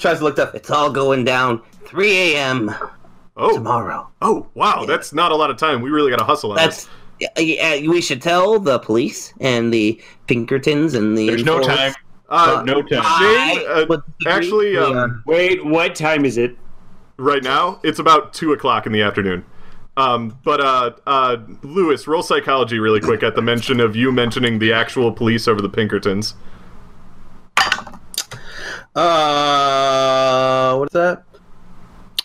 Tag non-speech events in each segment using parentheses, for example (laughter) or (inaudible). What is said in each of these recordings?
tries to look up. It's all going down 3 a.m. Oh, tomorrow. oh, wow, that's not a lot of time. We really got to hustle on That's yeah, yeah, we should tell the police and the Pinkertons and the. There's no time. this. Uh, No time. Shane, uh, actually, um, Wait, what time is it? right now it's about two o'clock in the afternoon. Um, but uh, uh, Lewis, roll psychology really quick at the mention of you mentioning the actual police over the Pinkertons. Uh, what's that?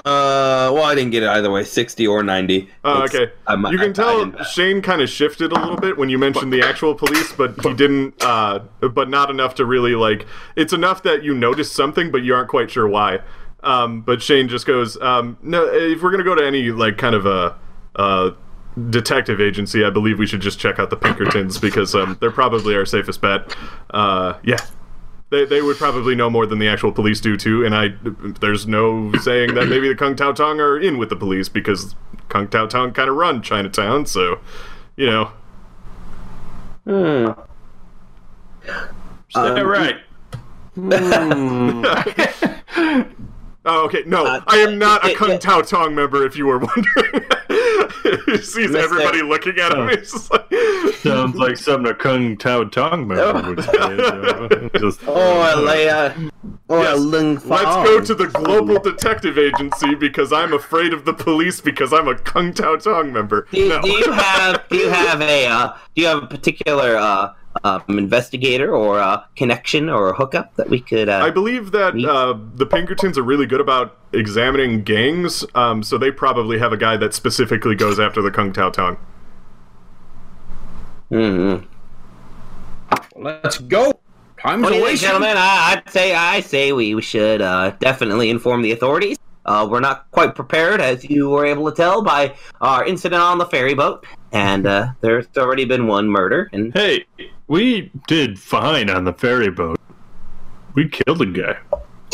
Uh, well, I didn't get it either way, sixty or ninety. Oh, It's- okay. I'm- you can I tell didn't- Shane kind of shifted a little bit when you mentioned the actual police, but he didn't. Uh, but not enough to really like. It's enough that you notice something, but you aren't quite sure why. Um, but Shane just goes, um, "No, if we're gonna go to any like kind of a." Uh, detective agency, I believe we should just check out the Pinkertons because um, they're probably our safest bet. Uh, yeah, they, they would probably know more than the actual police do too. And I, there's no saying that maybe the Kung Tao Tong are in with the police because Kung Tao Tong kind of run Chinatown. So, you know, Hmm. Is that right? (laughs) oh okay, no, Uh, I am not a Kung it- Tao Tong member. If you were wondering, (laughs) (laughs) he sees Mr. everybody looking at him. Oh. He's just like, (laughs) Sounds like something a Kung Tao Tong (laughs) member would say. so, Just, Or Leia. Or Yes, Ling Let's go to the Global Detective Agency because I'm afraid of the police because I'm a Kung Tao Tong member. Do, no. do you have do you have a uh, do you have a particular uh, um, investigator or a connection or a hookup that we could? Uh, I believe that uh, the Pinkertons are really good about examining gangs, um, so they probably have a guy that specifically goes after the Kung Tao Tong. Mhm. Let's go. Time's What do a you think, wasting. gentlemen? I, I'd say I say we, we should uh, definitely inform the authorities. Uh, we're not quite prepared, as you were able to tell by our incident on the ferry boat, and uh, there's already been one murder. And hey, we did fine on the ferry boat. We killed a guy.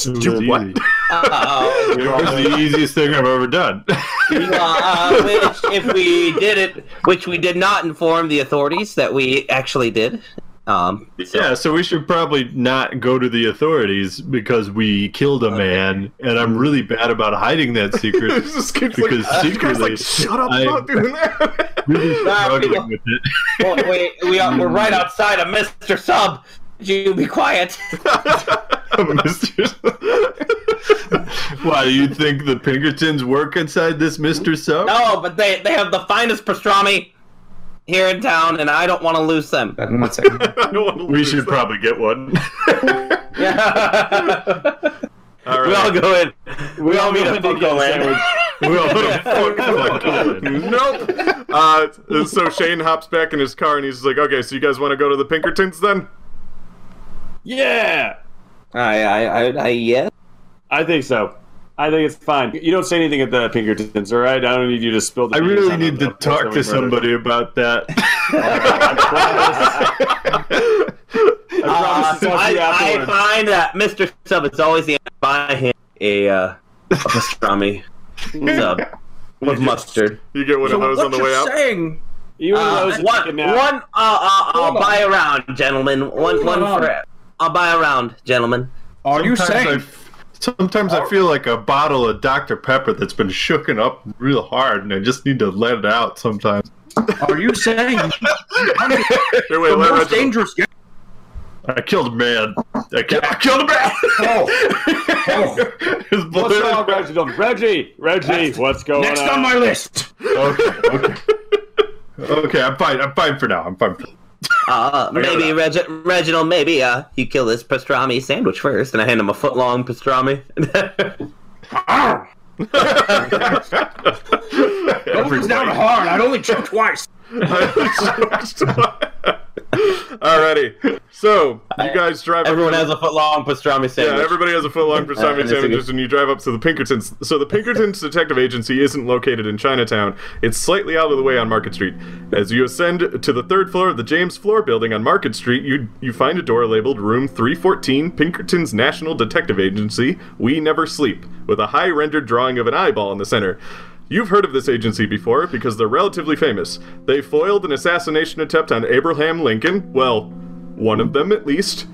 It was Do what? (laughs) easy. uh, (laughs) It was the easiest thing I've ever done. uh, which, if we did it, which we did not inform the authorities that we actually did. Um, so- Yeah, so we should probably not go to the authorities because we killed a man, and I'm really bad about hiding that secret. (laughs) This kid's Because (laughs) like, this secretly, like, shut up, I- not doing that. really (laughs) Nah, struggling people- with it. Well, wait, we are, we're right outside of Mr. Sub. Would you be quiet? Mr. Why do you think the Pinkertons work inside this Mr. Sub? No, but they, they have the finest pastrami here in town, and I don't want to lose them. One second. (laughs) I don't want to We lose should that. probably get one. (laughs) (laughs) All we all right. go in. We all go need a in to Funko get sandwich. we all put a fuck fuck nope. Uh, so Shane hops back in his car and he's like, "Okay, so you guys want to go to the Pinkertons then?" Yeah, I, I, I, I, yes. I think so. I think it's fine. You don't say anything at the Pinkertons, all right? I don't need you to spill the I really need (laughs) to talk to we somebody about that. murdered. I promise Uh, I, I find that Mr. Sub is always the buy him a, uh, a pastrami sub with mustard. You get one of those on the way out. saying? You and Uh, one, one, uh, uh, I'll on. buy a round, gentlemen. One, Hold one on. for. I'll buy a round, gentlemen. Are you Sometimes I saying? F- Sometimes I feel like a bottle of Dr. Pepper that's been shooken up real hard, and I just need to let it out sometimes. Are you saying (laughs) I'm Here, wait, the let most Reginald- dangerous guy? I killed a man. I, ki- I killed a man. Oh, (laughs) oh. His What's bullet- wrong, Reginald? Reggie! Reggie, what's going next on? Next on my list. Okay, okay. (laughs) Okay, I'm fine. I'm fine for now. I'm fine. For Uh, (laughs) maybe Reg- Reginald, maybe uh, you kill this pastrami sandwich first, and I hand him a foot long pastrami. (laughs) Goes down hard. I'd only chew twice. Alrighty. So you guys drive. Everyone has a foot long pastrami Yeah, sandwich. everybody has a foot long (laughs) pastrami and it's a sandwiches, and you drive up to the Pinkertons. So the Pinkertons (laughs) Detective Agency isn't located in Chinatown. It's slightly out of the way on Market Street. As you ascend to the third floor of the James Flood building on Market Street, you you find a door labeled Room 314, Pinkertons National Detective Agency. We never sleep, with a high rendered drawing of an eyeball in the center. You've heard of this agency before because they're relatively famous. They foiled an assassination attempt on Abraham Lincoln. Well, one of them at least.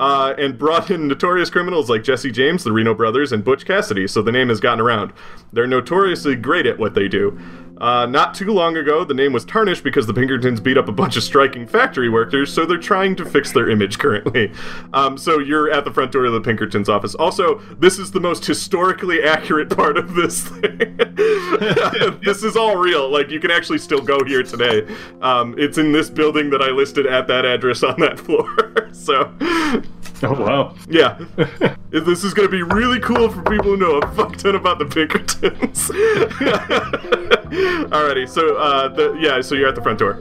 uh, and brought in notorious criminals like Jesse James, the Reno brothers, and Butch Cassidy, so the name has gotten around. They're notoriously great at what they do. Uh, not too long ago, the name was tarnished because the Pinkertons beat up a bunch of striking factory workers, so they're trying to fix their image currently. (laughs) Um, so you're at the front door of the Pinkertons office. Also, this is the most historically accurate (laughs) part of this thing. (laughs) this is all real. Like, you can actually still go here today. Um, it's in this building that I listed at that address on that floor. so, Oh wow. yeah. this is going to be really cool for people who know a fuck ton about the Pinkertons. Alrighty, so, uh, the, yeah, so you're at the front door.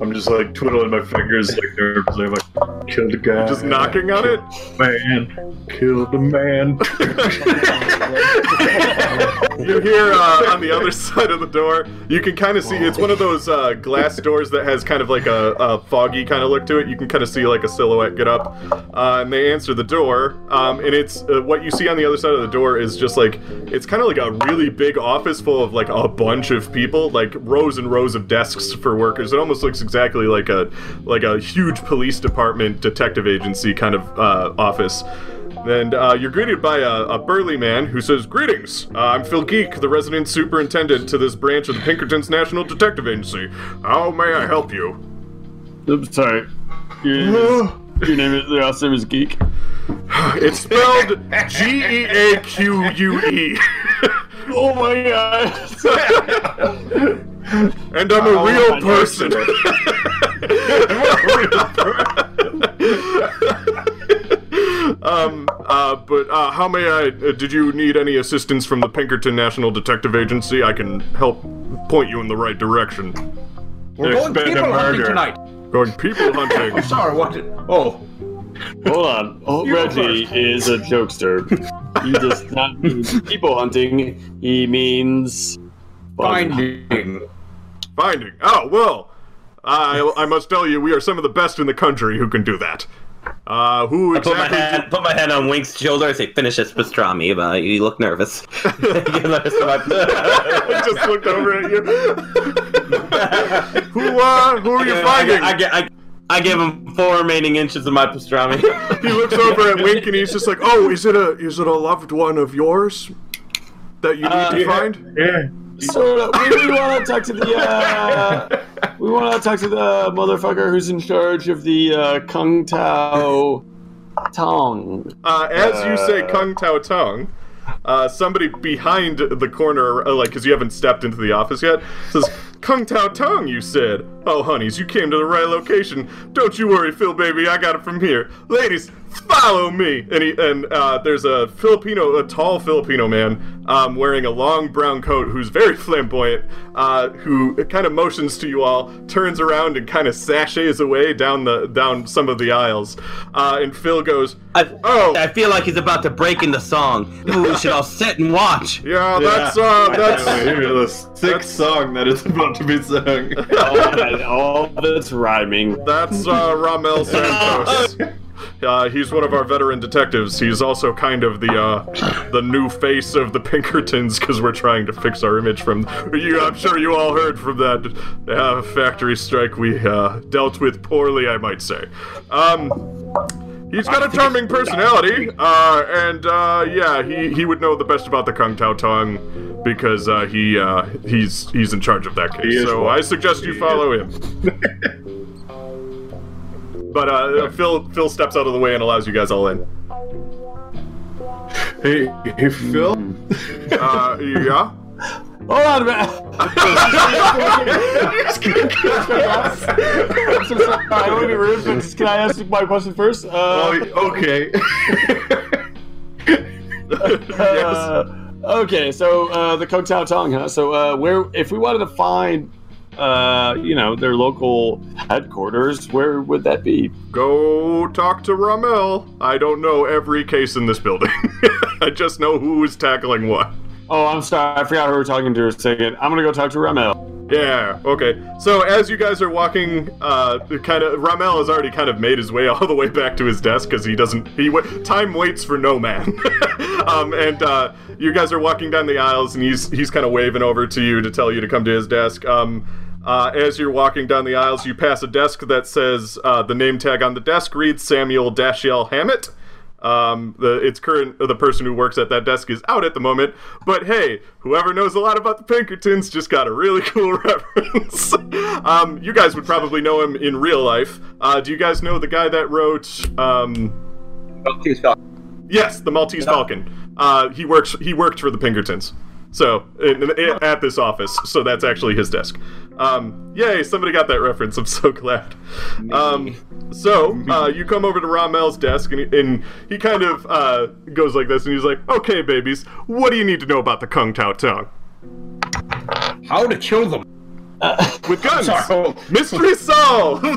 I'm just like twiddling my fingers like nervously. I'm like, kill a guy. Just knocking on it? Man, kill the man. (laughs) You hear uh, on the other side of the door, you can kind of see it's one of those uh, glass doors that has kind of like a, a foggy kind of look to it. You can kind of see like a silhouette get up, uh, and they answer the door. Um, and it's uh, what you see on the other side of the door is just like it's kind of like a really big office full of like a bunch of people, like rows and rows of desks for workers. It almost looks exactly like a like a huge police department detective agency kind of uh, office. And uh, you're greeted by a, a burly man who says, Greetings! Uh, I'm Phil Geek, the resident superintendent to this branch of the Pinkertons National Detective Agency. How may I help you? Oops, sorry. (gasps) Your name is, your name is, the last name is Geek. It's spelled G E A Q U E. Oh my god. And I'm a Oh, real person. (laughs) um, uh, but uh, how may I? Uh, did you need any assistance from the Pinkerton National Detective Agency? I can help point you in the right direction. We're There's going been a hunting murder. tonight. Going people hunting. I'm (laughs) sorry, what? Did, oh, Hold on. (laughs) Oh, Reggie is a jokester. He does not (laughs) mean people hunting. He means finding. Finding. Oh well, I I must tell you, we are some of the best in the country who can do that. Uh, who I put my exactly? hand, put my hand on Wink's shoulder. I say, "Finish this pastrami." But you look nervous. I just looked over at you. (laughs) who uh, who are you I, finding? I, I, I, I gave him four remaining inches of my pastrami. (laughs) he looks over at Wink and he's just like, "Oh, is it a is it a loved one of yours that you need Uh, to yeah. find?" yeah. So uh, we, we want to talk to the uh, we want to talk to the motherfucker who's in charge of the uh, Kung Tao Tong. Uh, as you say, Uh. Kung Tao Tong. Uh, somebody behind the corner, uh, like, because you haven't stepped into the office yet, says, Kung Tao Tong, you said. Oh, honeys, you came to the right location. Don't you worry, Phil, baby, I got it from here. Ladies, follow me. And he, and uh, there's a Filipino, a tall Filipino man, um, wearing a long brown coat, who's very (laughs) flamboyant, uh, who kind of motions to you all, turns around and kind of sashays away down the down some of the aisles. Uh, and Phil goes, I, Oh. I feel like he's about to break into song. Ooh, we should all sit and watch. (laughs) "Yeah, that's uh, That's that's." the sixth song that is about to be sung. (laughs) All, all that's rhyming. That's uh, Ramel Santos. Uh, he's one of our veteran detectives. He's also kind of the uh, the new face of the Pinkertons because we're trying to fix our image from. You, I'm sure you all heard from that uh, factory strike we uh, dealt with poorly, I might say. Um, He's got a charming personality, uh, and uh, yeah, he, he would know the best about the Kung Tao Tong because uh, he uh, he's he's in charge of that case. So. I suggest you follow him. (laughs) but uh, Phil Phil steps out of the way and allows you guys all in. Hey, hey, Phil. (laughs) Uh, yeah. Hold on, man. I'm so sorry. I don't want to be rude, but can I ask my question first? Uh, Oh, okay. (laughs) Uh, okay, so uh, the Kung Tao Tong, huh? So uh, where, if we wanted to find, uh, you know, their local headquarters, where would that be? Go talk to Ramel. I don't know every case in this building. (laughs) I just know who is tackling what. Oh, I'm sorry, I forgot who we're talking to for a second. I'm gonna go talk to Ramel. Yeah, okay. So as you guys are walking, uh, kind of, Ramel has already kind of made his way (laughs) all the way back to his desk because he doesn't, he, wa time waits for no man. (laughs) um, and, uh, you guys are walking down the aisles and he's, he's kind of waving over to you to tell you to come to his desk. Um, Uh, as you're walking down the aisles, you pass a desk that says uh, the name tag on the desk reads Samuel Dashiell Hammett. Um, the it's current the person who works at that desk is out at the moment, but hey, whoever knows a lot about the Pinkertons just got a really (laughs) cool reference. (laughs) um, you guys would probably know him in real life. Uh, do you guys know the guy that wrote? Um, Maltese Falcon. yes, the Maltese Falcon. Uh, he works. He worked for the Pinkertons. So in, in- at this office, so that's actually his desk. Um, yay! Somebody got that reference. I'm so glad. Um, so uh, you come over to Ramel's desk, and he, and he kind of uh, goes like this, and he's like, "Okay, babies, what do you need to know about the Kung Tao Tong How to kill them? (laughs) with guns? Sorry. Mystery solved. (laughs)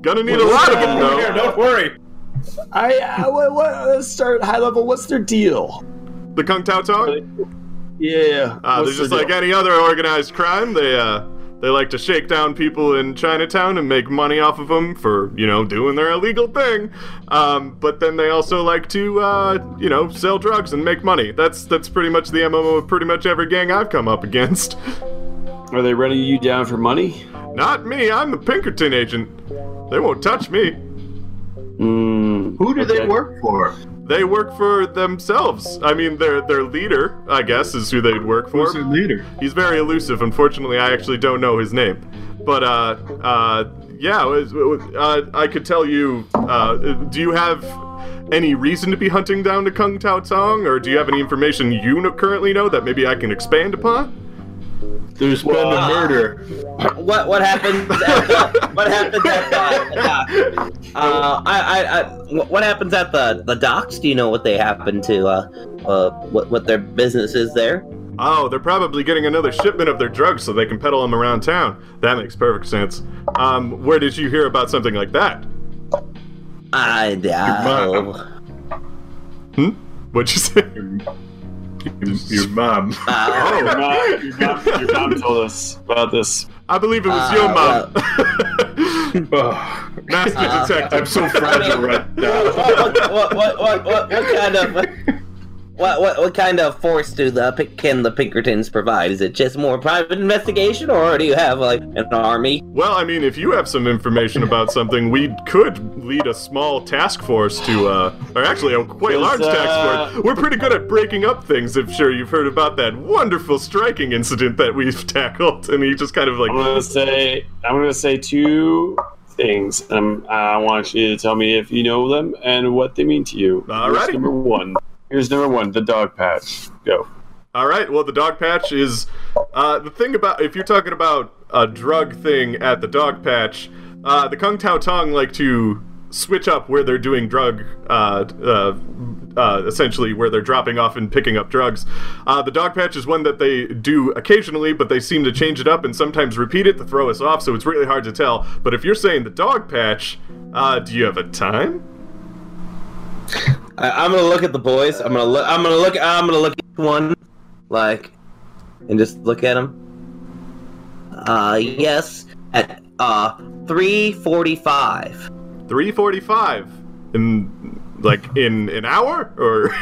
Gonna need a lot of them Over here, though. don't worry. I, I what, what, let's start high level. What's their deal? The Kung Tao Tong. Yeah. Uh, they're just their like any other organized crime. They uh, they like to shake down people in Chinatown and make money off of them for you know doing their illegal thing. Um, but then they also like to uh, you know sell drugs and make money. That's that's pretty much the MO of pretty much every gang I've come up against. Are they running you down for money? Not me. I'm the Pinkerton agent. They won't touch me. Mm, Who do they work for? They work for themselves. I mean, their their leader, I guess, is who they'd work for. Who's their leader? He's very elusive. Unfortunately, I actually don't know his name. But uh, uh, yeah, was- uh, I could tell you. Uh, do you have any reason to be hunting down the Kung Tao Tong, or do you have any information you know, currently know that maybe I can expand upon? There's been a murder. What what happens? (laughs) At the, what happens at the, dock? Uh, I, I, I, what- what happens at the the docks? Do you know what they happen to? Uh, uh, what what their business is there? Oh, they're probably getting another shipment of their drugs so they can peddle them around town. That makes perfect sense. Um, where did you hear about something like that? I don't know. Hmm? What'd you say? (laughs) Your, your mom. (laughs) Uh, (laughs) your, mom, your, mom, your mom told us about this. I believe it was Uh, your mom. Oh, (laughs) Master Uh, detective. I'm so fragile right now. what, what, what, what, what, what kind of what, what what kind of force do the can the Pinkertons provide? Is it just more private investigation, or do you have like an army? Well, I mean, if you have some information about something, we could lead a small task force to, uh, or actually a quite large uh, task force. We're pretty good at breaking up things. I'm sure you've heard about that wonderful striking incident that we've (laughs) tackled, and he just kind of like, I'm gonna say I'm gonna say two things. Um, I want you to tell me if you know them and what they mean to you. Alrighty. Number one. Here's number one. The dog patch. Go. All right. Well, the dog patch is uh, the thing about if you're talking about a drug thing at the dog patch, uh, the Kung Tao Tong like to switch up where they're doing drug, uh, uh, uh, essentially where they're dropping off and picking up drugs. Uh, the dog patch is one that they do occasionally, but they seem to change it up and sometimes repeat it to throw us off. So it's really hard to tell. But if you're saying the dog patch, do you have a time? I, I'm gonna look at the boys. I'm gonna look. I'm gonna look. I'm gonna look at one, like, and just look at them. Uh, yes, at uh three forty-five. 3:45 in like in an hour or.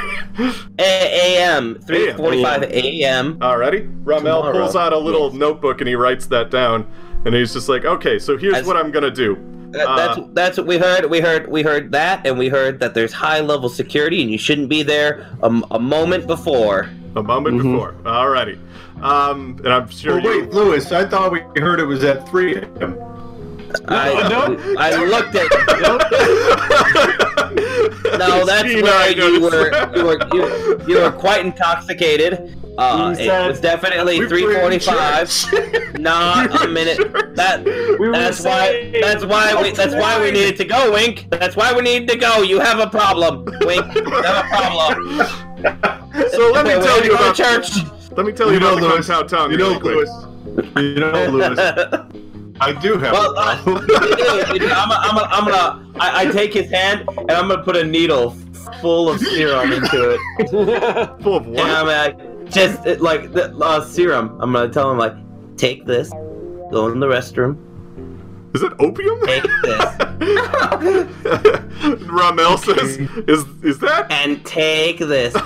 A.M. Three forty-five a.m. Alrighty. Ramel Tomorrow. pulls out a little Yes. notebook and he writes that down. And he's just like, okay, so here's As- what I'm gonna do. That, Uh, that's that's what we heard. We heard we heard that, and we heard that there's high level security, and you shouldn't be there a moment before. A moment Mm-hmm. before. Alrighty. Um, and I'm sure Well, you. wait, Lewis, I thought we heard it was at 3 a.m. I, (laughs) no. I looked at. (laughs) (laughs) No, (laughs) that's Gene, where you were. You were you, you were quite intoxicated. Uh, He it said- was definitely We three were in forty-five. church. (laughs) Not (laughs) a minute. church. That We that's why that's why we that's why we needed to go, Wink. That's why we needed to go. You have a problem, Wink. You have a problem. So let me We tell you about church. Let me tell you, You know, about the Lewis, Kung Tao Tong. You know, really quick. Lewis. You know, Lewis. I do have Well, a uh, problem. you do, you do. I'm, I'm, I'm gonna, I, I take his hand and I'm gonna put a needle full of serum into it. (laughs) Full of And what? I'm like, just it, like the uh, serum. I'm gonna tell him like, take this, go in the restroom, Is it opium? take this, (laughs) Ramel says, "Is is that?" And take this. (laughs)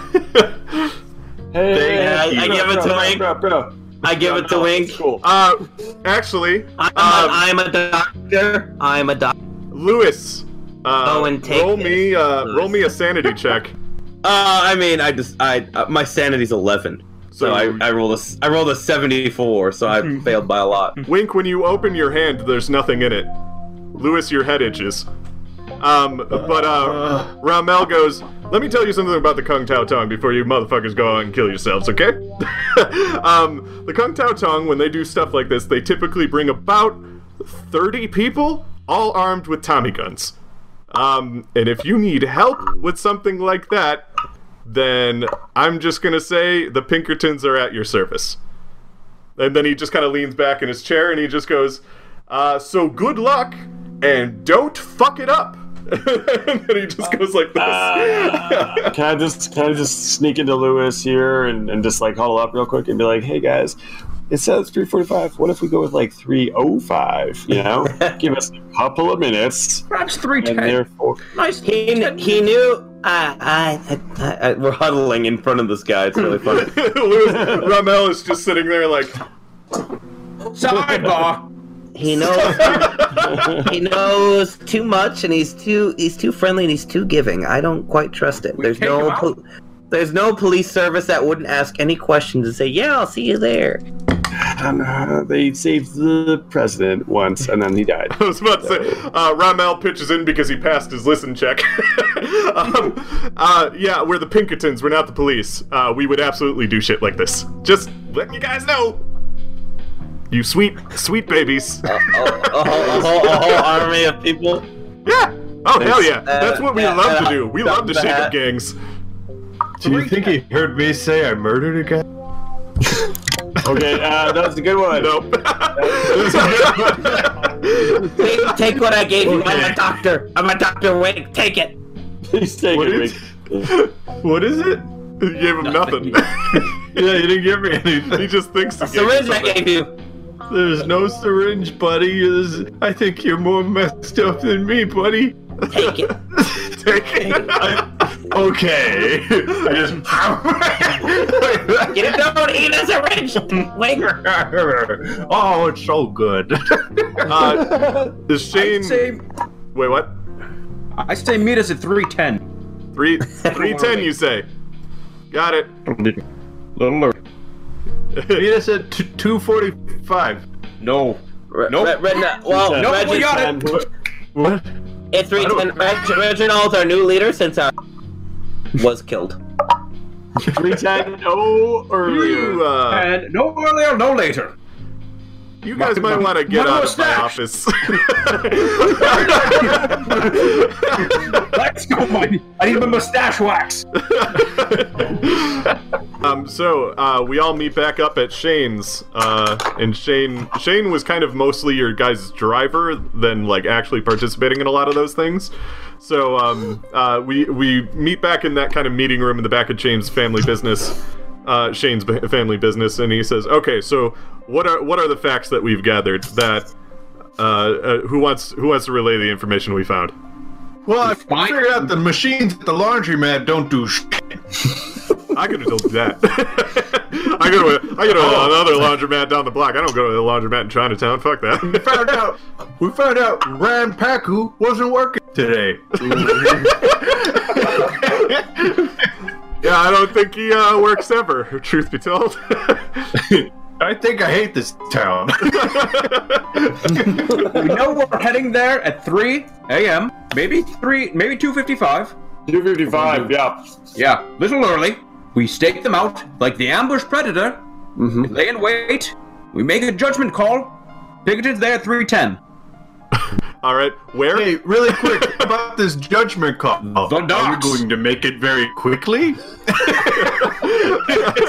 Hey, I- I give it to bro, Wink. Bro, bro, I give it to Wink. Cool. Uh, actually, I'm, um, a, I'm a doctor. I'm a doctor. Lewis, uh, Go and take roll me, uh, roll me a sanity (laughs) check. Uh, I mean, I just, I, uh, my sanity's 11. So, So- I, I rolled a, s- I rolled a 74, so I (laughs) failed by a lot. Wink, when you open your hand, there's nothing in it. Lewis, your head itches. Um, but uh, Ramel goes, let me tell you something about the Kung Tao Tong before you motherfuckers go out and kill yourselves, okay? (laughs) um, the Kung Tao Tong, when they do stuff like this, they typically bring about 30 people, all armed with Tommy guns. Um, and if you need help with something like that, then I'm just gonna say the Pinkertons are at your service. And then he just kind of leans back in his chair and he just goes, uh, So good luck and don't fuck it up. (laughs) and then he just goes like this. Uh, can I just can I just sneak into Lewis here and, and just like huddle up real quick and be like, hey guys, it says 345. What if we go with like 305? You know, (laughs) give us a couple of minutes. That's And 310. therefore, Nice. He, kn- he knew. I, I, I, I, we're huddling in front of this guy. It's really funny. (laughs) Louis, Ramel is just sitting there like, Sidebar. He knows. (laughs) he knows too much, and he's too. He's too friendly, and he's too giving. I don't quite trust it. We There's no. him pol- there's no police service that wouldn't ask any questions and say, "Yeah, I'll see you there." and, uh, they saved the president once and then he died. (laughs) I was about to say, uh, Ramel pitches in because he passed his listen check. (laughs) um, uh, yeah, we're the Pinkertons, we're not the police. Uh, we would absolutely do shit like this. Just letting you guys know. You sweet, sweet babies. a, whole, a, whole, a whole army of people. Yeah. Oh hell yeah! That's what we uh, love to uh, do. We drop love to the shake up gangs. Do you think he heard me say I murdered a guy? (laughs) Okay, uh, that was a good one. Nope. (laughs) Take, take what I gave you. I'm a doctor. I'm a doctor. Wait, take it. He's taking What it. is, (laughs) what is it? you gave him nothing. Yeah, you didn't give me anything. he just thinks he gave you Syringe I something. gave you. There's no syringe, buddy. There's, I think you're more messed up than me, buddy. Take it. (laughs) Take it. Okay. I just. Get it down. Eat a syringe. Wait. oh, it's so good. Uh, is I Shane? say, Wait, what? I say meet us at 310. Three, three ten. You say? Got it. Little early. Meet us at t- 245. No. Re- Nope. Re- Re- well, No, Reggie, we got it. What? It's three ten. Reg- Reginald's our new leader since our was killed. 310 no earlier. You, uh, And no earlier, no later. you guys My- might want to get my out of my office. (laughs) (laughs) Let's go, my. I need my mustache wax. (laughs) um, so uh, we all meet back up at Shane's, uh, and Shane Shane was kind of mostly your guys' driver than like actually participating in a lot of those things. So um, uh, we we meet back in that kind of meeting room in the back of Shane's family business. Uh, Shane's ba- family business, and he says, "Okay, so what are what are the facts that we've gathered? That uh, uh, who wants who wants to relay the information we found?" Well, I figured out the machines at the laundromat don't do sh- (laughs) I could have told you that. (laughs) I go to I go to another laundromat down the block. I don't go to the laundromat in Chinatown. Fuck that. We that. found out. (laughs) We found out Ran Paku wasn't working today. (laughs) yeah, I don't think he uh, works ever. Truth be told. I think I hate this town. We know we're heading there at 3 a.m. Maybe 3, maybe 2.55. 255, yeah. Yeah, little early. We stake them out like the ambush predator. Mm-hmm. We lay in wait. We make a judgment call. Pinkerton's there 310. (laughs) All right, where? hey, really quick about this judgment call. The Are you docks. going to make it very quickly? (laughs)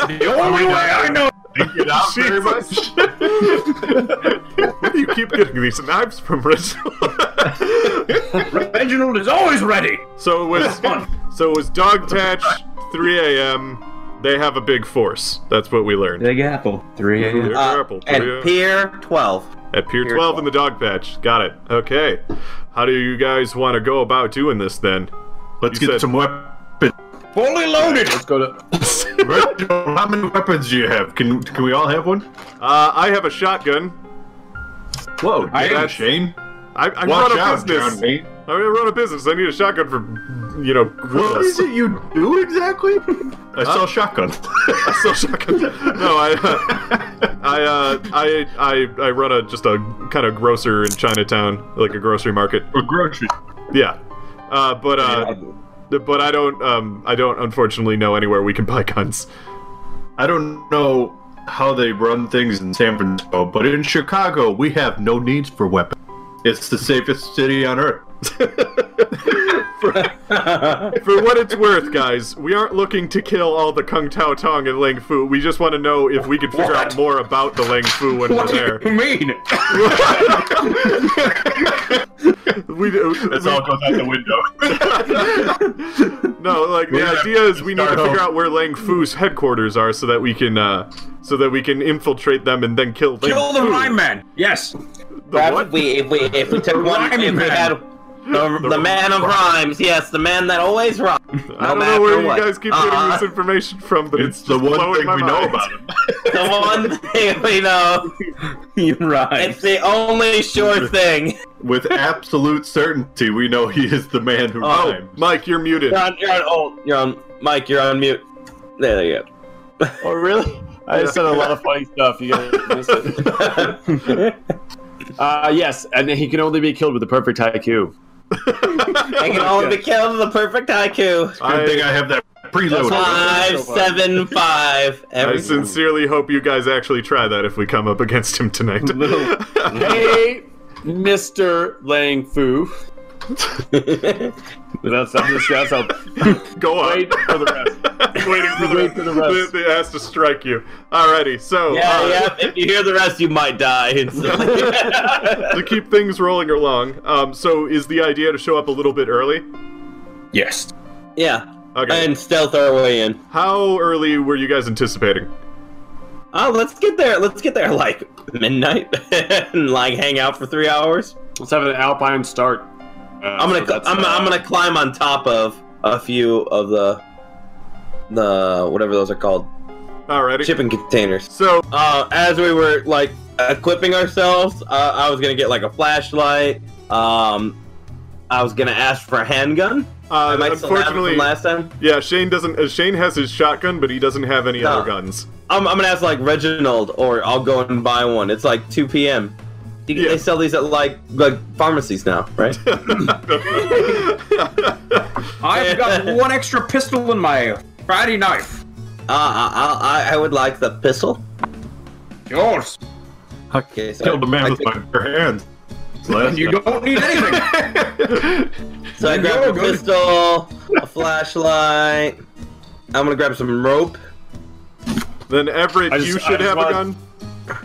The only way I know. Get out very much. (laughs) Where do you keep getting these knives from, Reginald? Reginald is always ready. so it was so it was Dog Patch, 3 a.m. They have a big force. That's what we learned. Big Apple, 3 a.m. Big Uh, Apple, 3 and a.m. Pier 12. At Pier Pier 12 in the dog patch. Got it. Okay. How do you guys want to go about doing this then? Let's You get said- some weapons. Fully loaded. Let's go to. (laughs) How many weapons do you have? Can can we all have one? Uh, I have a shotgun. Whoa, I am- Shane. I, I Watch run a out, business. John Payne. I run a business. I need a shotgun for, you know, What is it you do exactly? I saw shotgun. (laughs) I sell shotgun. No, I, uh, I, uh, I, I, I run a just a kind of grocer in Chinatown, like a grocery market. For groceries. Yeah, uh, but uh, but I don't, um, I don't unfortunately know anywhere we can buy guns. I don't know how they run things in San Francisco, but in Chicago, we have no needs for weapons. It's the safest city on earth. (laughs) For what it's worth, guys, we aren't looking to kill all the Kung Tao Tong and Ling Fu. We just want to know if we can figure out more about the Ling Fu when What we're do you mean? there. (laughs) we do. That's we- all goes out the window. (laughs) No, like the idea is we need to start figure out where Lang Fu's headquarters are so that we can uh so that we can infiltrate them and then kill them. Kill the Fu. rhyme man. Yes. The Perhaps what? if we if we if we took one Rhyming if we had (laughs) the, the man of rhymes, yes, the man that always rhymes. I don't know where you guys keep getting this information from, but it's, It's the just one thing my we know about him. (laughs) (laughs) The one thing we know. You're right. It's the only sure thing. With absolute certainty, we know he is the man who Oh, rhymes. Mike, you're muted. You're on. You're on. Oh, you're on. Mike, you're on mute. There you go. Oh, really? I said a lot of funny stuff. You guys missed it. Uh, yes, and he can only be killed with the perfect haiku. I can only be killed with the perfect haiku. Good think I have that preloaded. Five, seven, five. I Every sincerely hope you guys actually try that if we come up against him tonight. (laughs) Hey, Mister Lang Fu. That's that's that's how. (laughs) Go on. Wait for the rest. (laughs) Waiting for the, Wait for the (laughs) rest. The, the ass to strike you. Alrighty, so yeah, uh, yeah. If you hear the rest, you might die instantly. to keep things rolling along, um, so is the idea to show up a little bit early? yes. yeah, Okay. and stealth our way in. How early were you guys anticipating? Oh, let's get there. Let's get there like midnight and like hang out for three hours. Let's have an alpine start. Uh, I'm gonna so I'm, uh, I'm gonna climb on top of a few of the the whatever those are called Alrighty. shipping containers. So Uh, as we were like equipping ourselves, uh, I was gonna get like a flashlight. Um, I was gonna ask for a handgun. I uh, might still have it unfortunately, from last time. yeah, Shane doesn't. Uh, Shane has his shotgun, but he doesn't have any No. other guns. I'm, I'm gonna ask like Reginald, or I'll go and buy one. It's like 2 p.m. You- Yeah. They sell these at like like pharmacies now, right? (laughs) I've got one extra pistol in my Friday knife. Uh, I, I, I would like the pistol. Yours. Okay, so Killed a man I with take- my bare hands. Last You time. don't need anything. (laughs) So I You grab a go. pistol, a flashlight. I'm gonna grab some rope. then Everett, just- you should just have a want- gun.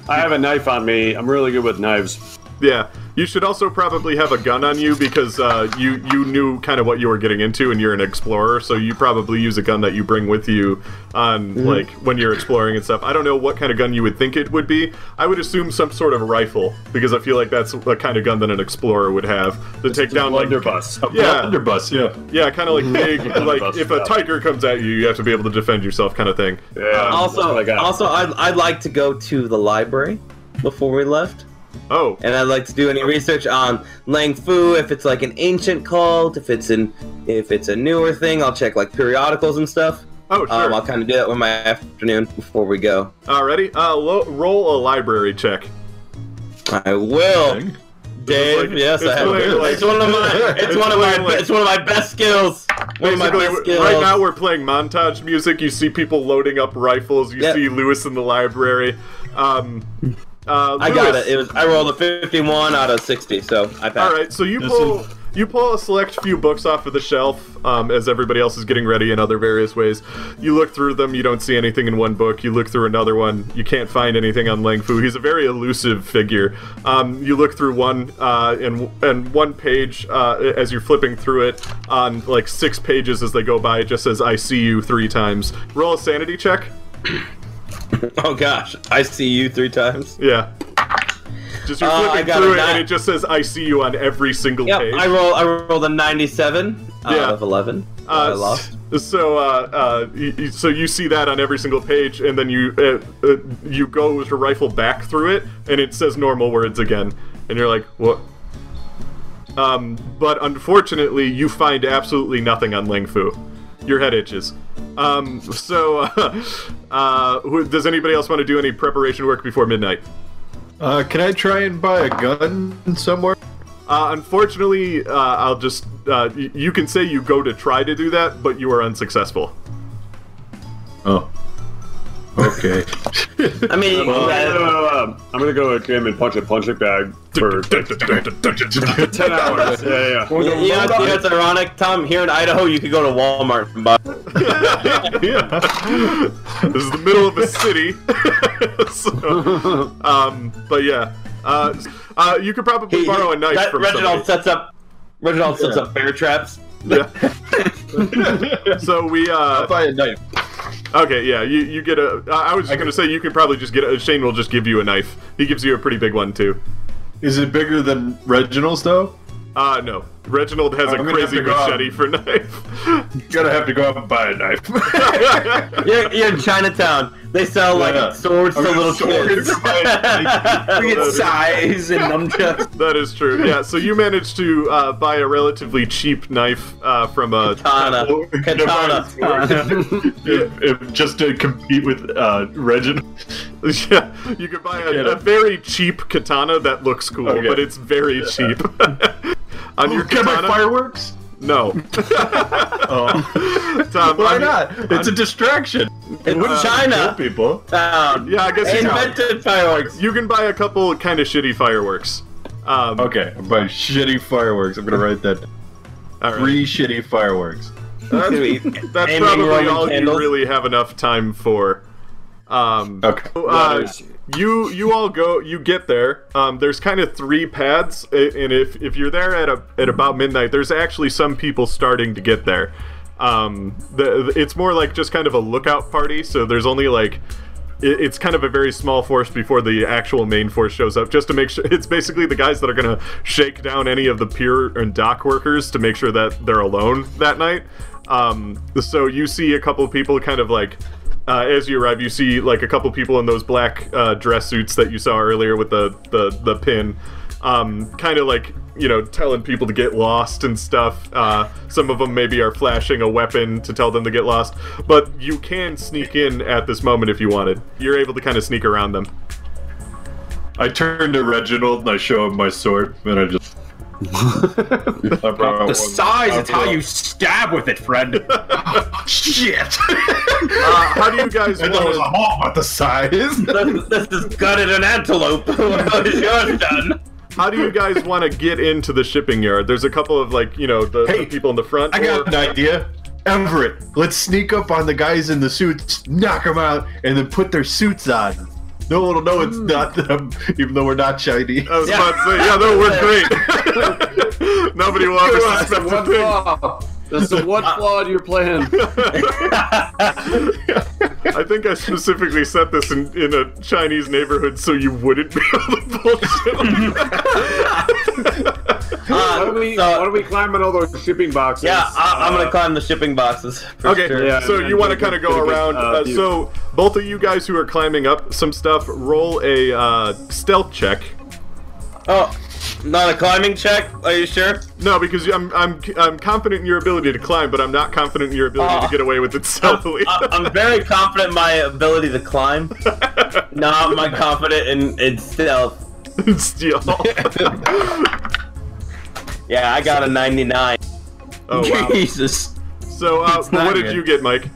I have a knife on me. I'm really good with knives. Yeah, you should also probably have a gun on you because uh, you you knew kind of what you were getting into, and you're an explorer, so you probably use a gun that you bring with you on Mm-hmm. like when you're exploring and stuff. I don't know what kind of gun you would think it would be. I would assume some sort of rifle because I feel like that's the kind of gun that an explorer would have to take down like blunderbuss. yeah Blunderbuss, yeah. yeah kind of like big like if a tiger comes at you, you have to be able to defend yourself kind of thing. Yeah. Um, Also, I also, I'd, I'd like to go to the library before we left, Oh, and I'd like to do any research on Lang Fu. If it's like an ancient cult, if it's an if it's a newer thing, I'll check like periodicals and stuff. oh sure. Um, I'll kind of do that with my afternoon before we go. Alrighty, uh, lo- roll a library check. I will, is Dave. like- yes, I have. like- it's one of my. (laughs) It's, It's one of my. like- it's one of my best skills. One of my best skills. right now we're playing montage music. You see people loading up rifles. You Yep. see Lewis in the library. Um, uh, I got it. It was. I rolled a 51 out of 60, so I passed. All right, so you pull you pull a select few books off of the shelf um, as everybody else is getting ready in other various ways. You look through them. You don't see anything in one book. You look through another one. You can't find anything on Lang Fu. He's a very elusive figure. Um, you look through one uh, and and one page uh, as you're flipping through it on like six pages as they go by. It just says "I see you" three times. Roll a sanity check. (clears throat) (laughs) Oh gosh, I see you three times. Yeah. Just you're Uh, I flipping got through it, and nine. it just says "I see you" on every single Yep, page. I roll. I rolled a 97 out Yeah. of 11. Uh, I lost. So, uh, uh, y- y- so you see that on every single page, and then you uh, uh, you go to rifle back through it, and it says normal words again, and you're like, what? Um, but unfortunately, you find absolutely nothing on Ling Fu. Your head itches. Um, so, uh, uh, does anybody else want to do any preparation work before midnight? Uh, can I try and buy a gun somewhere? Uh, unfortunately, uh, I'll just. Uh, y- you can say you go to try to do that, but you are unsuccessful. Oh. Okay. I mean, (laughs) Well, uh, uh, I'm gonna go with gym and punch a punching bag for (laughs) ten hours. Yeah, yeah. you, know, you know it's ironic, Tom. Here in Idaho, you could go to Walmart and buy. (laughs) this is the middle of a city. so, um, but yeah, uh, uh, you could probably He- borrow a knife that- from Reginald somebody. sets up. Reginald sets up bear traps. Yeah. so we uh buy a knife. Okay yeah you you get a. I was just gonna say you can probably just get a Shane will just give you a knife he gives you a pretty big one too Is it bigger than Reginald's though? uh no Reginald has a I'm gonna crazy to go out. machete for knife (laughs) Gonna have to go out and buy a knife. (laughs) You're, you're in Chinatown. They sell like Yeah. swords to I'm gonna little swords kids. (laughs) We get size and nunchucks. that is true yeah so you managed to uh, buy a relatively cheap knife uh, from a Katana. Katana. if, if, just to compete with uh, Reginald. yeah you could buy a, a very cheap katana that looks cool Okay. but it's very cheap on your (laughs) Get my katana fireworks? no (laughs) Oh. (laughs) Tom, Why on- not? It's a distraction. In Kill China, people. found. Yeah, I guess They you can. invented fireworks. You can buy a couple kind of shitty fireworks. Um, Okay, I'm buying shitty fireworks. I'm gonna write that. down. all right. Three shitty fireworks. That's, that's probably all candles. you really have enough time for. Um, Okay. so, uh, you you all go you get there. Um, there's kind of three paths, and if if you're there at a at about midnight, there's actually some people starting to get there. Um, the, it's more like just kind of a lookout party. So there's only like it- it's kind of a very small force before the actual main force shows up just to make sure (laughs) it's basically the guys that are going to shake down any of the pier and dock workers to make sure that they're alone that night um, so you see a couple of people kind of like uh, as you arrive you see like a couple people in those black uh, dress suits that you saw earlier with the the, the pin um, kind of like you know telling people to get lost and stuff uh, some of them maybe are flashing a weapon to tell them to get lost but you can sneak in at this moment if you wanted you're able to kind of sneak around them I turn to Reginald and I show him my sword, and I just. The size, I it's how you stab with it, friend. (laughs) Shit! (laughs) uh, how do you guys I thought it was want all about the size. (laughs) This, is gutted an antelope. what is yours done? how do you guys want to get into the shipping yard there's a couple of like you know the, the people in the front I got an idea. Everett, let's sneak up on the guys in the suits, knock them out, and then put their suits on. No one will know it's hmm. not them, even though we're not shiny. I was Yeah. about to say, yeah, that would work great. (laughs) Nobody will ever That's the suspect one a thing. flaw. That's the one uh, flaw in your plan. (laughs) I think I specifically set this in, in a Chinese neighborhood so you wouldn't be able to bullshit. (laughs) Why don't Uh, we? so- why don't we climb on all those shipping boxes? yeah, I, I'm Uh, gonna climb the shipping boxes. For okay, sure. Yeah, so and- you want to kind of go get a good, around. uh, Uh, so both of you guys who are climbing up some stuff, roll a uh, stealth check. Oh, not a climbing check? Are you sure? No, because I'm I'm I'm confident in your ability to climb, but I'm not confident in your ability to Uh, get away with it stealthily. I- I'm very confident in my ability to climb. (laughs) Not my confident in, in stealth. Steal. (laughs) Yeah, I got a 99. oh wow. (laughs) Jesus. So uh, not what did good. you get, Mike?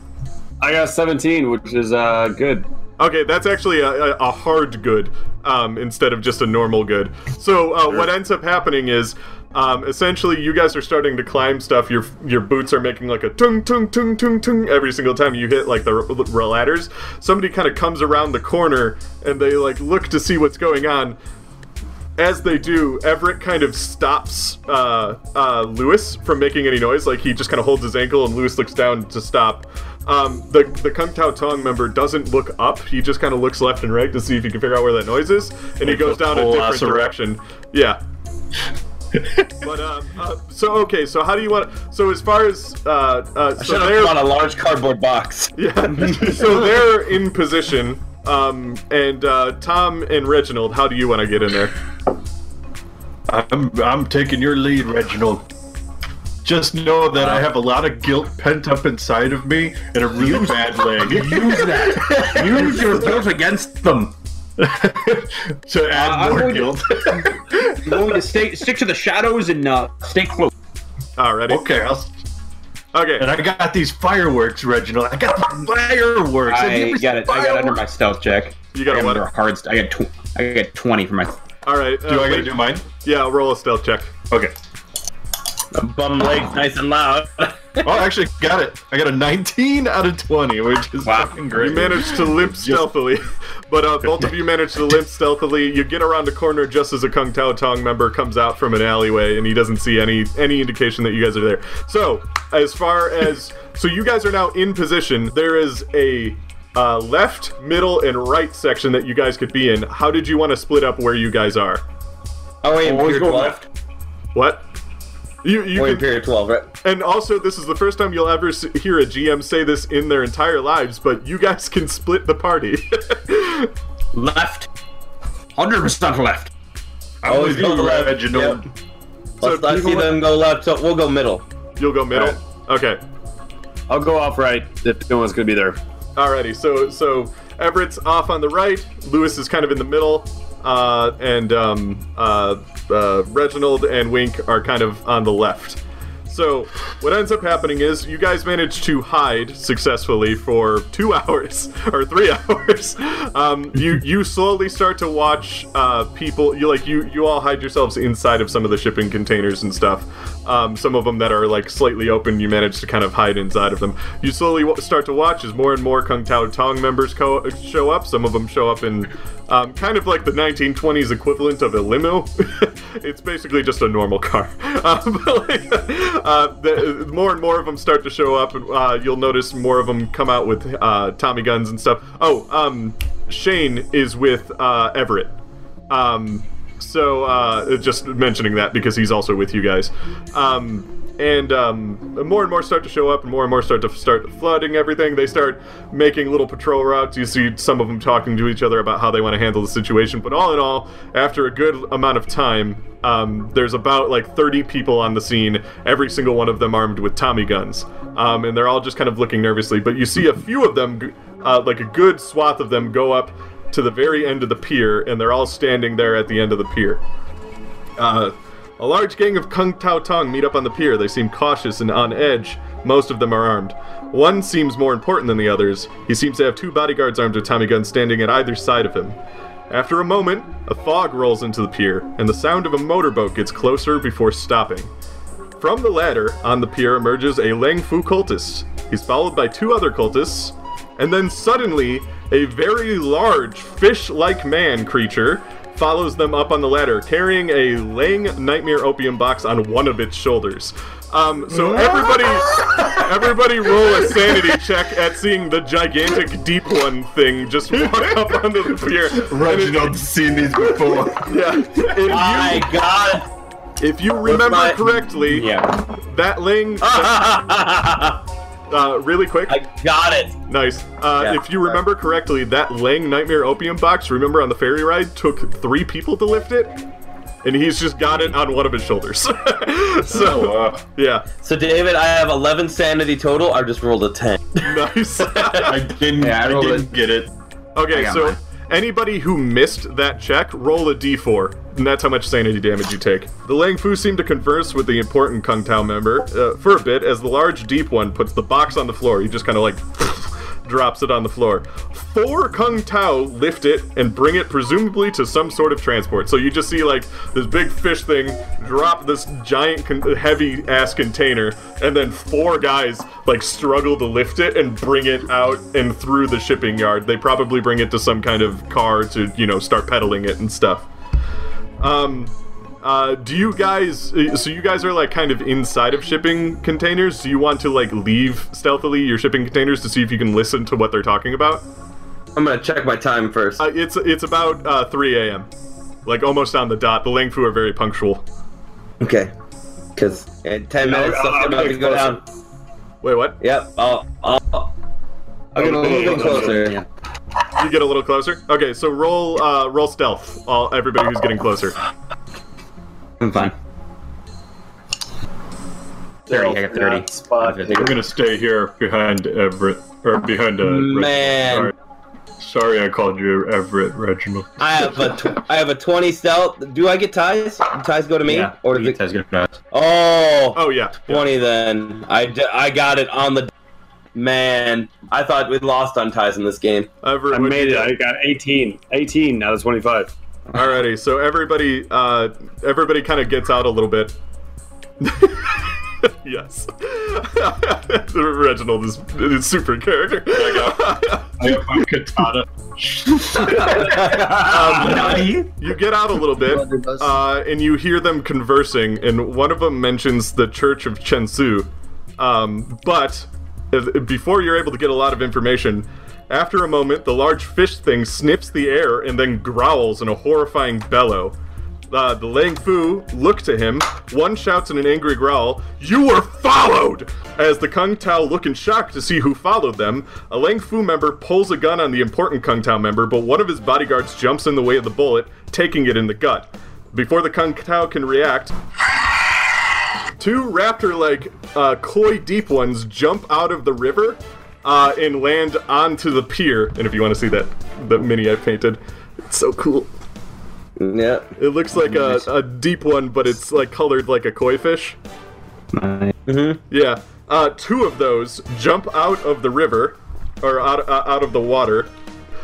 I got 17, which is uh, good. Okay, that's actually a, a, a hard good um, instead of just a normal good. So uh, what ends up happening is, um, essentially, you guys are starting to climb stuff. Your your boots are making like a tung tung tung tung tung every single time you hit like the r- r- ladders. Somebody kind of comes around the corner and they like look to see what's going on. As they do, Everett kind of stops uh, uh, Lewis from making any noise. Like he just kind of holds his ankle, and Lewis looks down to stop. Um, the the Kung Tao Tong member doesn't look up. He just kind of looks left and right to see if he can figure out where that noise is, and he goes down a different direction. Yeah. (laughs) but um, uh, so okay, so how do you want? So as far as uh, uh, so they're bought a large cardboard box. yeah, (laughs) so they're in position. Um, and uh, Tom and Reginald, how do you want to get in there? I'm I'm taking your lead, Reginald. Just know that I have a lot of guilt pent up inside of me and a really bad leg. (laughs) Use that. Use your guilt against them. (laughs) to add I'm more going to- guilt. I'm going to stay stick to the shadows and uh, stay close. Alrighty. okay, I'll, Okay. and I got these fireworks, Reginald. I got the fireworks. I got it. seen I got under my stealth check. You got a I what? under hard. st- I got tw- I got twenty for my. All right. Uh, Do I gotta do mine? Yeah, I'll roll a stealth check. Okay. Bum legs nice and loud. Oh, I actually got it. I got a 19 out of 20, which is Wow. fucking great. You managed to limp stealthily, (laughs) but uh, both of (laughs) you managed to limp stealthily. You get around a corner just as a Kung Tao Tong member comes out from an alleyway, and he doesn't see any any indication that you guys are there. So, as far as (laughs) so, you guys are now in position. There is a uh, left, middle, and right section that you guys could be in. How did you want to split up where you guys are? Oh wait, Always Imperial go left. What? You you Or could, Imperial 12, right? and also this is the first time you'll ever hear a GM say this in their entire lives, but you guys can split the party. (laughs) Left. Hundred percent left. I'm Always go you, left. Reginald. Yep. So Let's not people- see them go left, so we'll go middle. You'll go middle. Okay. I'll go off right if no one's gonna be there. Alrighty. So so Everett's off on the right. Lewis is kind of in the middle, uh, and um, uh, uh, Reginald and Wink are kind of on the left. So what ends up happening is you guys manage to hide successfully for two (laughs) hours or three (laughs) hours. Um, you you slowly start to watch uh, people. You like you you all hide yourselves inside of some of the shipping containers and stuff. Um, some of them that are like slightly open, you manage to kind of hide inside of them. You slowly w- start to watch as more and more Kung Tao Tong members co- show up. Some of them show up in um, kind of like the 1920s equivalent of a limo. (laughs) it's basically just a normal car. Um, (laughs) but like, uh, the, more and more of them start to show up. and Uh, you'll notice more of them come out with uh, Tommy guns and stuff. Oh, um, Shane is with uh, Everett. Um, so uh, just mentioning that because he's also with you guys. Um, and um, more and more start to show up, and more and more start to start flooding everything. They start making little patrol routes. You see some of them talking to each other about how they want to handle the situation. But all in all, after a good amount of time, um, there's about like 30 people on the scene. Every single one of them armed with Tommy guns, um, and they're all just kind of looking nervously. But you see a few of them, uh, like a good swath of them, go up to the very end of the pier, and they're all standing there at the end of the pier. Uh, a large gang of Kung Tao Tong meet up on the pier. They seem cautious and on edge. Most of them are armed. One seems more important than the others. He seems to have two bodyguards armed with Tommy guns standing at either side of him. After a moment, a fog rolls into the pier, and the sound of a motorboat gets closer before stopping. From the ladder on the pier emerges a Lang Fu cultist. He's followed by two other cultists, and then suddenly, a very large fish-like man creature follows them up on the ladder, carrying a Lang Nightmare Opium box on one of its shoulders. Um, so everybody, everybody, roll a sanity check at seeing the gigantic deep one thing just walk up onto the pier. And it- Reginald's seen these before. (laughs) yeah. If My you, God! if you remember my- correctly, Yeah. that Lang, I (laughs) uh, really quick, I got it. Nice. Uh, Yeah. If you remember correctly, that Lang Nightmare Opium box, remember on the ferry ride, took three people to lift it? And he's just got it on one of his shoulders. (laughs) so, Uh, yeah. So David, I have 11 sanity total. I just rolled a 10. Nice. (laughs) I didn't, Yeah, I I didn't get it. Okay, got so mine. Anybody who missed that check, roll a d4. And that's how much sanity damage you take. The Lang Fu seem to converse with the important Kung Tao member uh, for a bit as the large, deep one puts the box on the floor. He just kind of like (laughs) drops it on the floor. Four Kung Tao lift it and bring it presumably to some sort of transport. So you just see like this big fish thing drop this giant con- heavy ass container and then four guys like struggle to lift it and bring it out and through the shipping yard. They probably bring it to some kind of car to, you know, start pedaling it and stuff. Um uh, do you guys so you guys are like kind of inside of shipping containers do you want to like leave stealthily your shipping containers to see if you can listen to what they're talking about I'm gonna check my time first. uh, it's it's about uh, 3 a.m like almost on the dot the Lang Fu are very punctual Okay. Because in ten Yeah, minutes, I'll- stuff's about to go down. Wait, what? Yep. I'll. I'll. I'll get a little bit closer. You get a little closer. Okay, so roll uh, roll stealth. All everybody who's getting closer. I'm fine. Thirty. I got thirty. That Spot. I'm gonna stay here behind Everett or behind uh, Reginald. Man. Sorry. Sorry, I called you Everett, Reginald. I have a tw- I have a twenty stealth. Do I get ties? Do ties go to me, Yeah. or does you it? guys get nuts. Oh, Oh yeah. yeah. 20 then. I, d- I got it on the. Man, I thought we'd lost on ties in this game. Everett, I made it. I got 18. 18 out of 25. Alrighty, so everybody, uh, everybody kind of gets out a little bit. (laughs) yes, (laughs) Reginald is, is super character. I have my katana. (laughs) Um, you get out a little bit, uh, and you hear them conversing, and one of them mentions the Church of Chensu. Um, but uh, before you're able to get a lot of information, after a moment, the large fish thing sniffs the air and then growls in a horrifying bellow. Uh, the Lang Fu look to him. One shouts in an angry growl, You were followed! As the Kung Tao look in shock to see who followed them, a Lang Fu member pulls a gun on the important Kung Tao member, but one of his bodyguards jumps in the way of the bullet, taking it in the gut. Before the Kung Tao can react, two raptor-like uh, koi deep ones jump out of the river uh, and land onto the pier. And if you want to see that, the mini I painted, it's so cool. Yeah. It looks like a, a deep one, but it's like colored like a koi fish. Mm-hmm. Yeah. Uh, two of those jump out of the river, or out, uh, out of the water.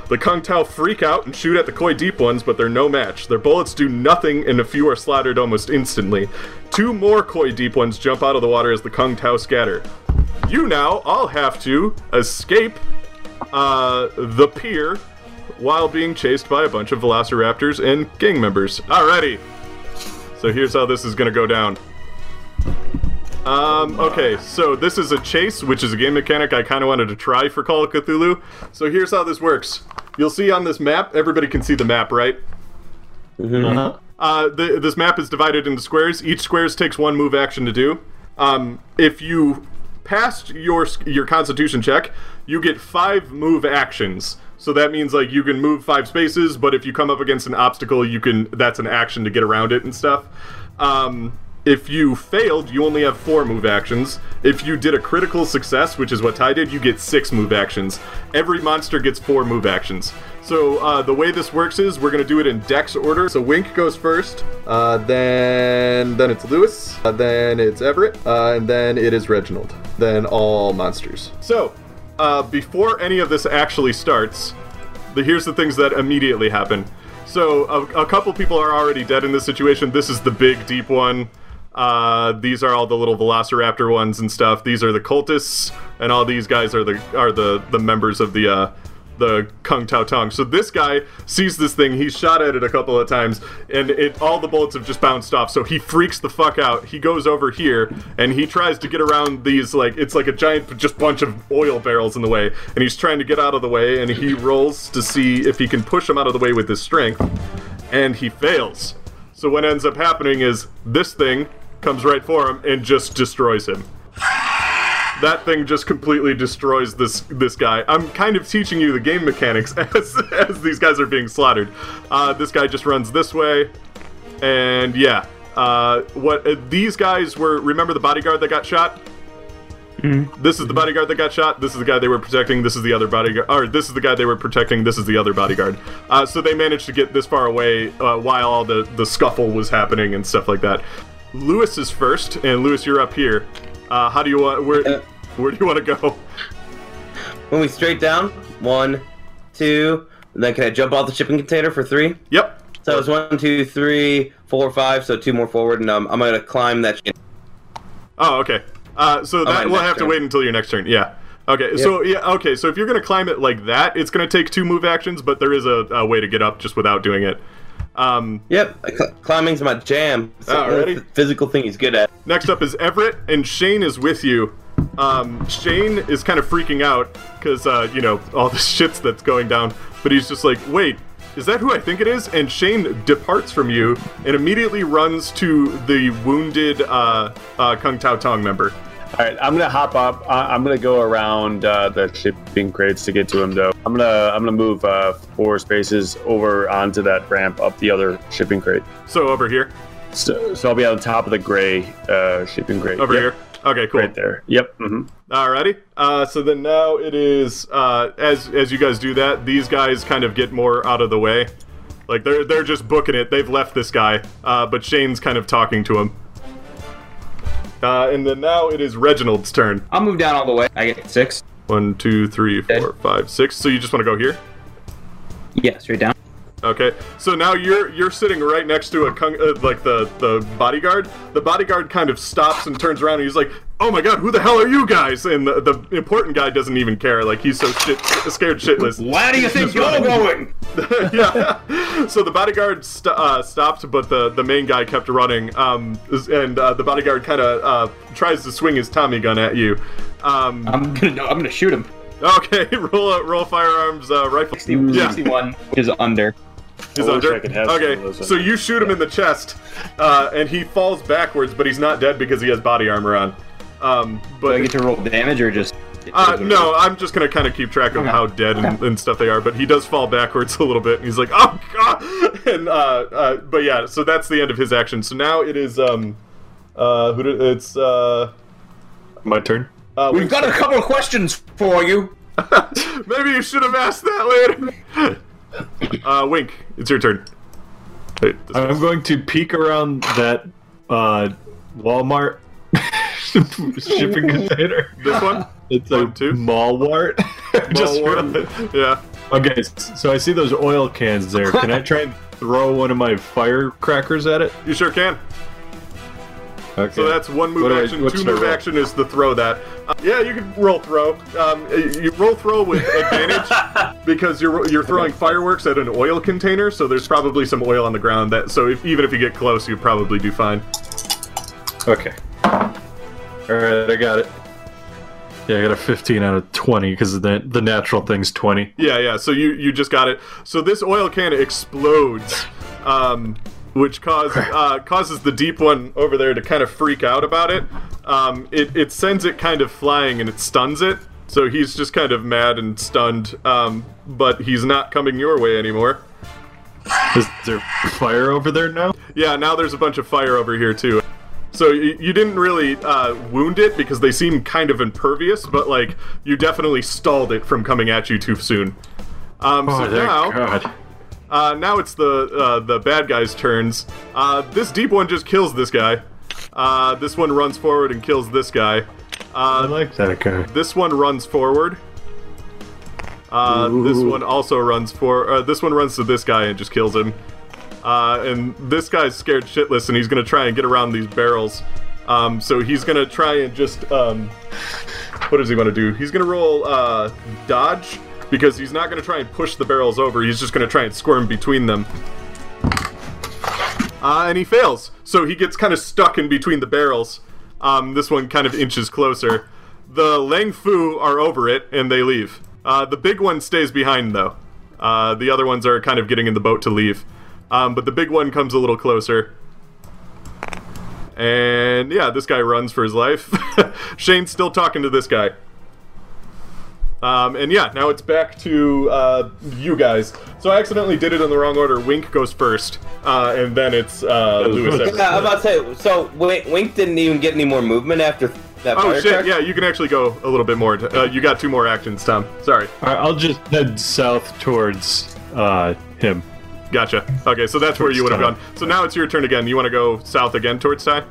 The Kung Tao freak out and shoot at the Koi Deep ones, but they're no match. Their bullets do nothing, and a few are slaughtered almost instantly. Two more Koi Deep ones jump out of the water as the Kung Tao scatter. You now all have to escape uh, the pier while being chased by a bunch of velociraptors and gang members. Alrighty. So here's how this is gonna go down. Um, okay, so this is a chase, which is a game mechanic I kind of wanted to try for Call of Cthulhu. So here's how this works. You'll see on this map, everybody can see the map, right? Uh-huh. Uh, the, this map is divided into squares. Each squares takes one move action to do. Um, if you passed your your Constitution check, you get five move actions. So that means like you can move five spaces, but if you come up against an obstacle, you can that's an action to get around it and stuff. Um, if you failed, you only have four move actions. If you did a critical success, which is what Ty did, you get six move actions. Every monster gets four move actions. So uh, the way this works is we're gonna do it in Dex order. So Wink goes first, uh, then then it's Lewis, uh, then it's Everett, uh, and then it is Reginald. Then all monsters. So uh, before any of this actually starts, the, here's the things that immediately happen. So a, a couple people are already dead in this situation. This is the big deep one. Uh, these are all the little Velociraptor ones and stuff. These are the cultists, and all these guys are the are the the members of the the Kung Tao Tong. So this guy sees this thing. He's shot at it a couple of times, and it all the bullets have just bounced off. So he freaks the fuck out. He goes over here and he tries to get around these like it's like a giant just bunch of oil barrels in the way, and he's trying to get out of the way. And he rolls to see if he can push them out of the way with his strength, and he fails. So what ends up happening is this thing comes right for him and just destroys him that thing just completely destroys this this guy. I'm kind of teaching you the game mechanics (laughs) as as these guys are being slaughtered. Uh, this guy just runs this way, and yeah. Uh, what uh, these guys were? Remember the bodyguard that got shot? This is the bodyguard that got shot. This is the guy they were protecting. This is the other bodyguard. Or this is the guy they were protecting. This is the other bodyguard. Uh, so they managed to get this far away uh, while all the the scuffle was happening and stuff like that. Lewis is first, and Lewis, you're up here. Uh, how do you want? Where Uh, where do you want to go? When we straight down, one, two, and then can I jump off the shipping container for three? Yep. So it's one, two, three, four, five. So two more forward, and um, I'm gonna climb that. Oh, okay. Uh, so that we'll have to wait until your next turn. Yeah. Okay. So yeah. Okay. So if you're gonna climb it like that, it's gonna take two move actions, but there is a, a way to get up just without doing it. Um, Yep, cl- climbing's my jam. It's Oh, a ready? physical thing he's good at. next up is Everett, and Shane is with you. Um, Shane is kind of freaking out because uh, you know all the (laughs) shits that's going down, but he's just like, wait, is that who I think it is? And Shane departs from you and immediately runs to the wounded uh, uh, Kung Tao Tong member. All right, I'm gonna hop up. I- I'm gonna go around uh, the shipping crates to get to him, though. I'm gonna I'm gonna move uh, four spaces over onto that ramp up the other shipping crate. So over here, So, so I'll be on top of the gray uh, shipping crate. over Yep, here. Okay, cool. right there. Yep. hmm Alrighty. Uh, so then now it is uh, as as you guys do that, these guys kind of get more out of the way. Like they're they're just booking it. They've left this guy, uh, but Shane's kind of talking to him. Uh, and then now it is Reginald's turn. I'll move down all the way. I get six. One, two, three, four, five, six. So you just want to go here? Yeah, straight down. Okay. So now you're you're sitting right next to a kung, uh, like the the bodyguard. The bodyguard kind of stops and turns around and he's like, "Oh my god, who the hell are you guys?" And the, the important guy doesn't even care. Like he's so shit scared shitless. (laughs) Where do you think you're going? (laughs) yeah. So the bodyguard st- uh, stopped, but the, the main guy kept running. Um, and uh, the bodyguard kind of uh, tries to swing his Tommy gun at you. Um, I'm gonna no, I'm gonna shoot him. okay, (laughs) roll a, roll firearms uh, rifle. 60, Yeah. 61 is under. He's I wish under. I could have some okay, of those so under. you shoot him in the chest, uh, and he falls backwards, but he's not dead because he has body armor on. Um, Do I but get to roll damage or just? uh, no, I'm just gonna kind of keep track of Okay. how dead and, and stuff they are. But he does fall backwards (laughs) a little bit. And he's like, "Oh god!" (laughs) And uh, uh, but yeah, so that's the end of his action. So now it is um, uh, who? Do, it's uh, My turn. uh, We've got a couple of questions for you. (laughs) Maybe you should have asked that later. Uh, Wink, it's your turn. Hey, I'm going to peek around that uh, Walmart (laughs) shipping container. this one. It's a One, two. Malwart. One. (laughs) Yeah. Okay, so I see those oil cans there. Can I try and throw one of my firecrackers at it? You sure can. Okay. So that's one move do I- action. Two move action is to throw that. Uh, yeah, you can roll throw. Um, you roll throw with (laughs) advantage because you're you're throwing fireworks at an oil container. So there's probably some oil on the ground. That so if, even if you get close, you probably do fine. Okay. All right, I got it. Yeah, I got a 15 out of 20 because the the natural thing's 20. Yeah, yeah. So you you just got it. So this oil can explodes, um, which cause uh, causes the deep one over there to kind of freak out about it. Um, it it sends it kind of flying and it stuns it. So he's just kind of mad and stunned. Um, but he's not coming your way anymore. Is there fire over there now? Yeah, now there's a bunch of fire over here too. So you, you didn't really uh, wound it because they seem kind of impervious, but like you definitely stalled it from coming at you too soon. Um, Oh, so thank now, God. Uh, now it's the uh, the bad guys' turns. Uh, this deep one just kills this guy. Uh, this one runs forward and kills this guy. I Uh, like that guy. this one runs forward. Uh, this Ooh. one also runs for. Uh, this one runs to this guy and just kills him. Uh, and this guy's scared shitless, and he's gonna try and get around these barrels. Um, so he's gonna try and just. Um, what does he want to do? He's gonna roll uh, dodge because he's not gonna try and push the barrels over. He's just gonna try and squirm between them. Uh, and he fails. So he gets kind of stuck in between the barrels. Um, this one kind of inches closer. The Lang Fu are over it and they leave. Uh, the big one stays behind though. Uh, the other ones are kind of getting in the boat to leave. Um, but the big one comes a little closer. And yeah, this guy runs for his life. (laughs) Shane's still talking to this guy. Um, and yeah, now it's back to uh, you guys. So I accidentally did it in the wrong order. Wink goes first, uh, and then it's uh, Lewis. good. Yeah, I'm about to say. So Wink, Wink didn't even get any more movement after that. Oh fire shit! truck? Yeah, you can actually go a little bit more. Uh, you got two more actions, Tom. Sorry. All right, I'll just head south towards uh, him. Gotcha. Okay, so that's where you would have gone. So now it's your turn again. You want to go south again towards Ty?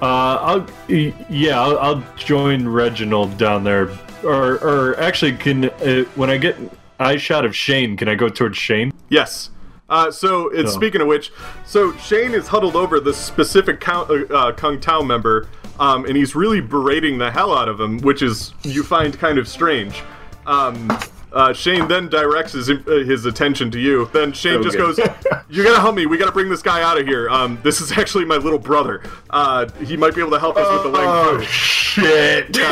Uh, I'll yeah, I'll, I'll join Reginald down there. Or, or actually, can uh, when I get eye shot of Shane, can I go towards Shane? Yes. Uh, so, it's, Oh. speaking of which, so Shane is huddled over this specific Count, uh, uh, Kung Tao member, um, and he's really berating the hell out of him, which is you find kind of strange. Um, uh, Shane then directs his, uh, his attention to you. Then Shane just goes, (laughs) "You gotta help me. We gotta bring this guy out of here. Um, this is actually my little brother. Uh, he might be able to help us with the leg." shit! (laughs)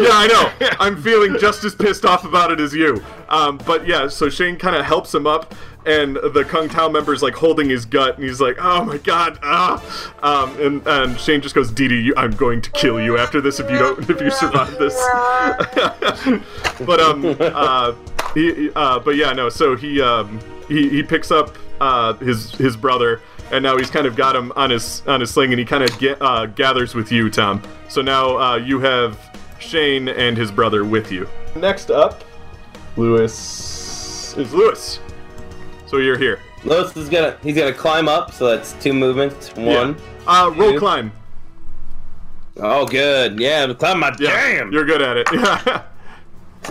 Yeah, I know. I'm feeling just as pissed off about it as you. Um, but yeah, so Shane kind of helps him up, and the Kung Tao member's like holding his gut, and he's like, "Oh my god!" Ah, um, and and Shane just goes, "Didi, I'm going to kill you after this if you don't if you survive this." (laughs) but um, uh, he, uh, but yeah, no. So he um, he he picks up uh his his brother. And now he's kind of got him on his on his sling, and he kind of get, uh, gathers with you, Tom. So now uh, you have Shane and his brother with you. Next up, Lewis is Lewis. So you're here. Lewis is gonna he's gonna climb up, so that's two movements. One. Uh, roll Two. climb. Oh, good. Yeah, I'm climb my Yeah, damn. you're good at it. (laughs) Yeah.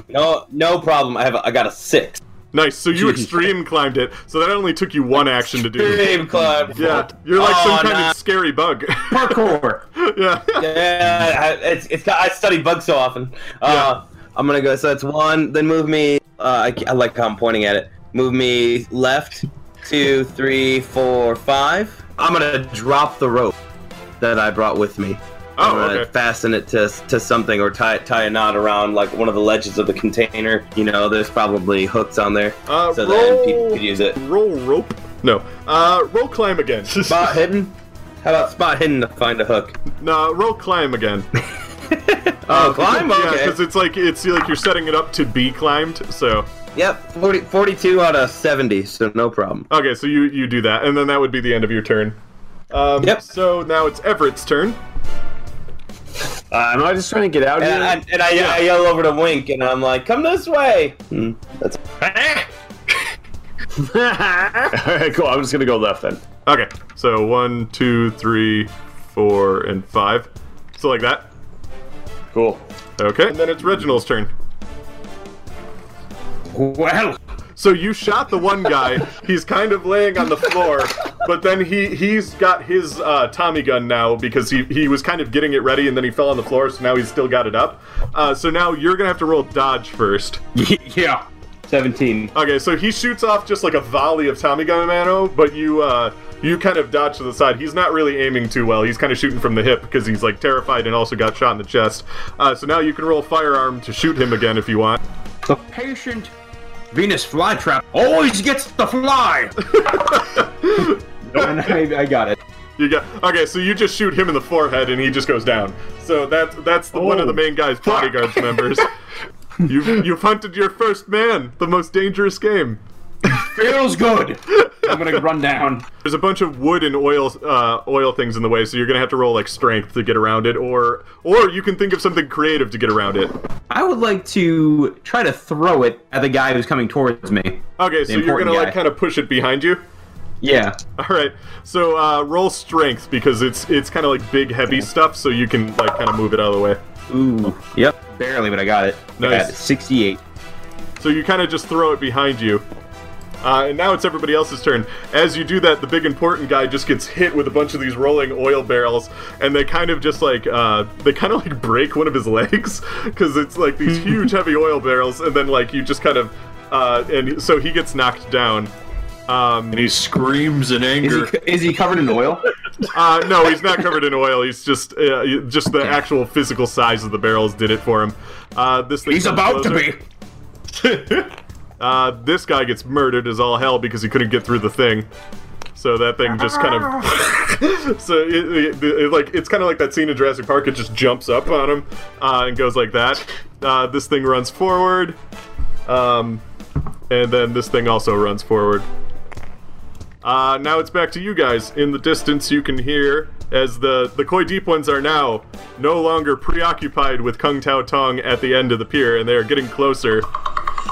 No, no problem. I have a, I got a six. nice. So you (laughs) extreme climbed it. So that only took you one action to do. Extreme climb. Yeah, you're like Oh, some kind nah. of scary bug. (laughs) Parkour. yeah. Yeah, I, it's, it's I study bugs so often. Uh, I'm gonna go. So that's one. Then move me. Uh, I, I like how I'm pointing at it. Move me left, two, three, four, five. I'm gonna drop the rope that I brought with me. I'm Oh, gonna okay. fasten it to to something or tie tie a knot around like one of the ledges of the container. You know, there's probably hooks on there, Uh, so roll, then people could use it. roll rope. No. Uh, roll climb again. (laughs) Spot hidden. How about spot hidden to find a hook? no, roll climb again. (laughs) Oh, climb. Yeah, Okay. because it's like it's like you're setting it up to be climbed. So Yep, 40, 42 out of 70, so no problem. okay, so you you do that, and then that would be the end of your turn. Um, Yep. So now it's Everett's turn. Uh, am I just trying to get out And, I, here? and I, I yell over to Wink, and I'm like, "Come this way." Hmm, that's Alright, (laughs) cool. I'm just gonna go left then. Okay, so one, two, three, four, and five. So like that. Cool. Okay, and then it's Reginald's turn. Well, So you shot the one guy. he's kind of laying on the floor, but then he he's got his uh, Tommy gun now because he he was kind of getting it ready and then he fell on the floor. So now he's still got it up. Uh, so now you're gonna have to roll dodge first. (laughs) yeah. 17. Okay, so he shoots off just like a volley of Tommy gun ammo, but you uh you kind of dodge to the side. He's not really aiming too well. He's kind of shooting from the hip because he's like terrified and also got shot in the chest. Uh, so now you can roll firearm to shoot him again if you want. The patient Venus flytrap always gets the fly. (laughs) and I, I got it. You got okay, so you just shoot him in the forehead and he just goes down. So that's that's the, one of the oh. main guy's bodyguards members. (laughs) You've you've hunted your first man, the most dangerous game. Feels good. I'm gonna run down. There's a bunch of wood and oil uh, oil things in the way, so you're gonna have to roll like strength to get around it, or or you can think of something creative to get around it. I would like to try to throw it at the guy who's coming towards me. Okay, so you're gonna like kind of push it behind you. Yeah. All right, so uh, roll strength because it's it's kind of like big heavy stuff, so you can like kind of move it out of the way. Ooh. Yep. Barely, but I got it. I Nice. got it. 68. So you kind of just throw it behind you. Uh, and now it's everybody else's turn. As you do that, the big important guy just gets hit with a bunch of these rolling oil barrels, and they kind of just like uh, they kind of like break one of his (laughs) legs because it's like these (laughs) huge heavy oil barrels, and then like you just kind of uh, and so he gets knocked down. Um, And he screams in Is anger. he, is he covered in oil? (laughs) uh, no, he's not covered in oil. He's just uh, just the actual physical size of the barrels did it for him. Uh, this thing He's comes about to be. Uh, this guy gets murdered as all hell because he couldn't get through the thing. So that thing just kind of, (laughs) so it, it, it- like it's kind of like that scene in Jurassic Park. It just jumps up on him uh, and goes like that. Uh, this thing runs forward, um, and then this thing also runs forward. Uh, now it's back to you guys. In the distance, you can hear as the the Koi Deep ones are now no longer preoccupied with Kung Tao Tong at the end of the pier, and they are getting closer.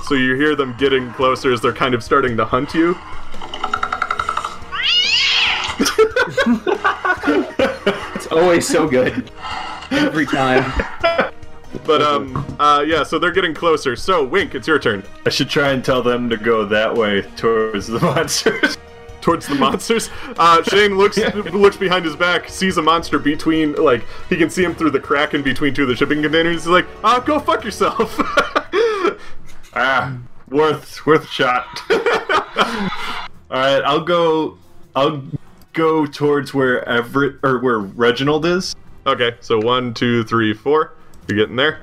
So you hear them getting closer as they're kind of starting to hunt you. It's always so good. Every time. But um, uh, yeah. So they're getting closer. So Wink, it's your turn. I should try and tell them to go that way towards the (laughs) monsters. Towards the monsters. Uh, Shane looks (laughs) looks behind his back, sees a monster between, like he can see him through the crack in between two of the shipping containers. He's like, "Ah, go fuck yourself." (laughs) ah, worth worth a shot. (laughs) All right, I'll go. I'll go towards where Everett or where Reginald is. okay, so one, two, three, four. You're getting there.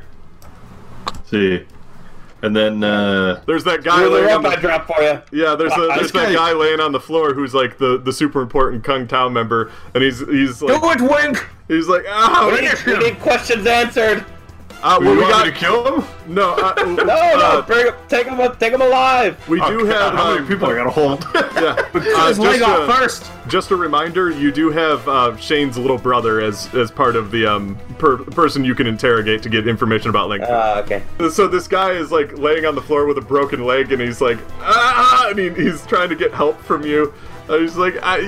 see. And then uh There's that guy laying on up, I the, drop for you. yeah. There's a, there's that guy- laying on the floor who's like the, the super important Kung Tao member, and he's he's like Do it, Wink! he's like ah we need questions answered. Uh, well, we want got to kill him? no uh, (laughs) No, uh, no, bring him, take him, take him alive. we do Oh, have God, how um, many people I gotta hold? (laughs) yeah. (laughs) Uh, His leg just, off uh, first. Just a reminder, you do have uh, Shane's little brother as as part of the um per- person you can interrogate to get information about Link. Ah, okay. so this guy is like laying on the floor with a broken leg, and he's like ah, and he, he's trying to get help from you. Uh, he's like, I,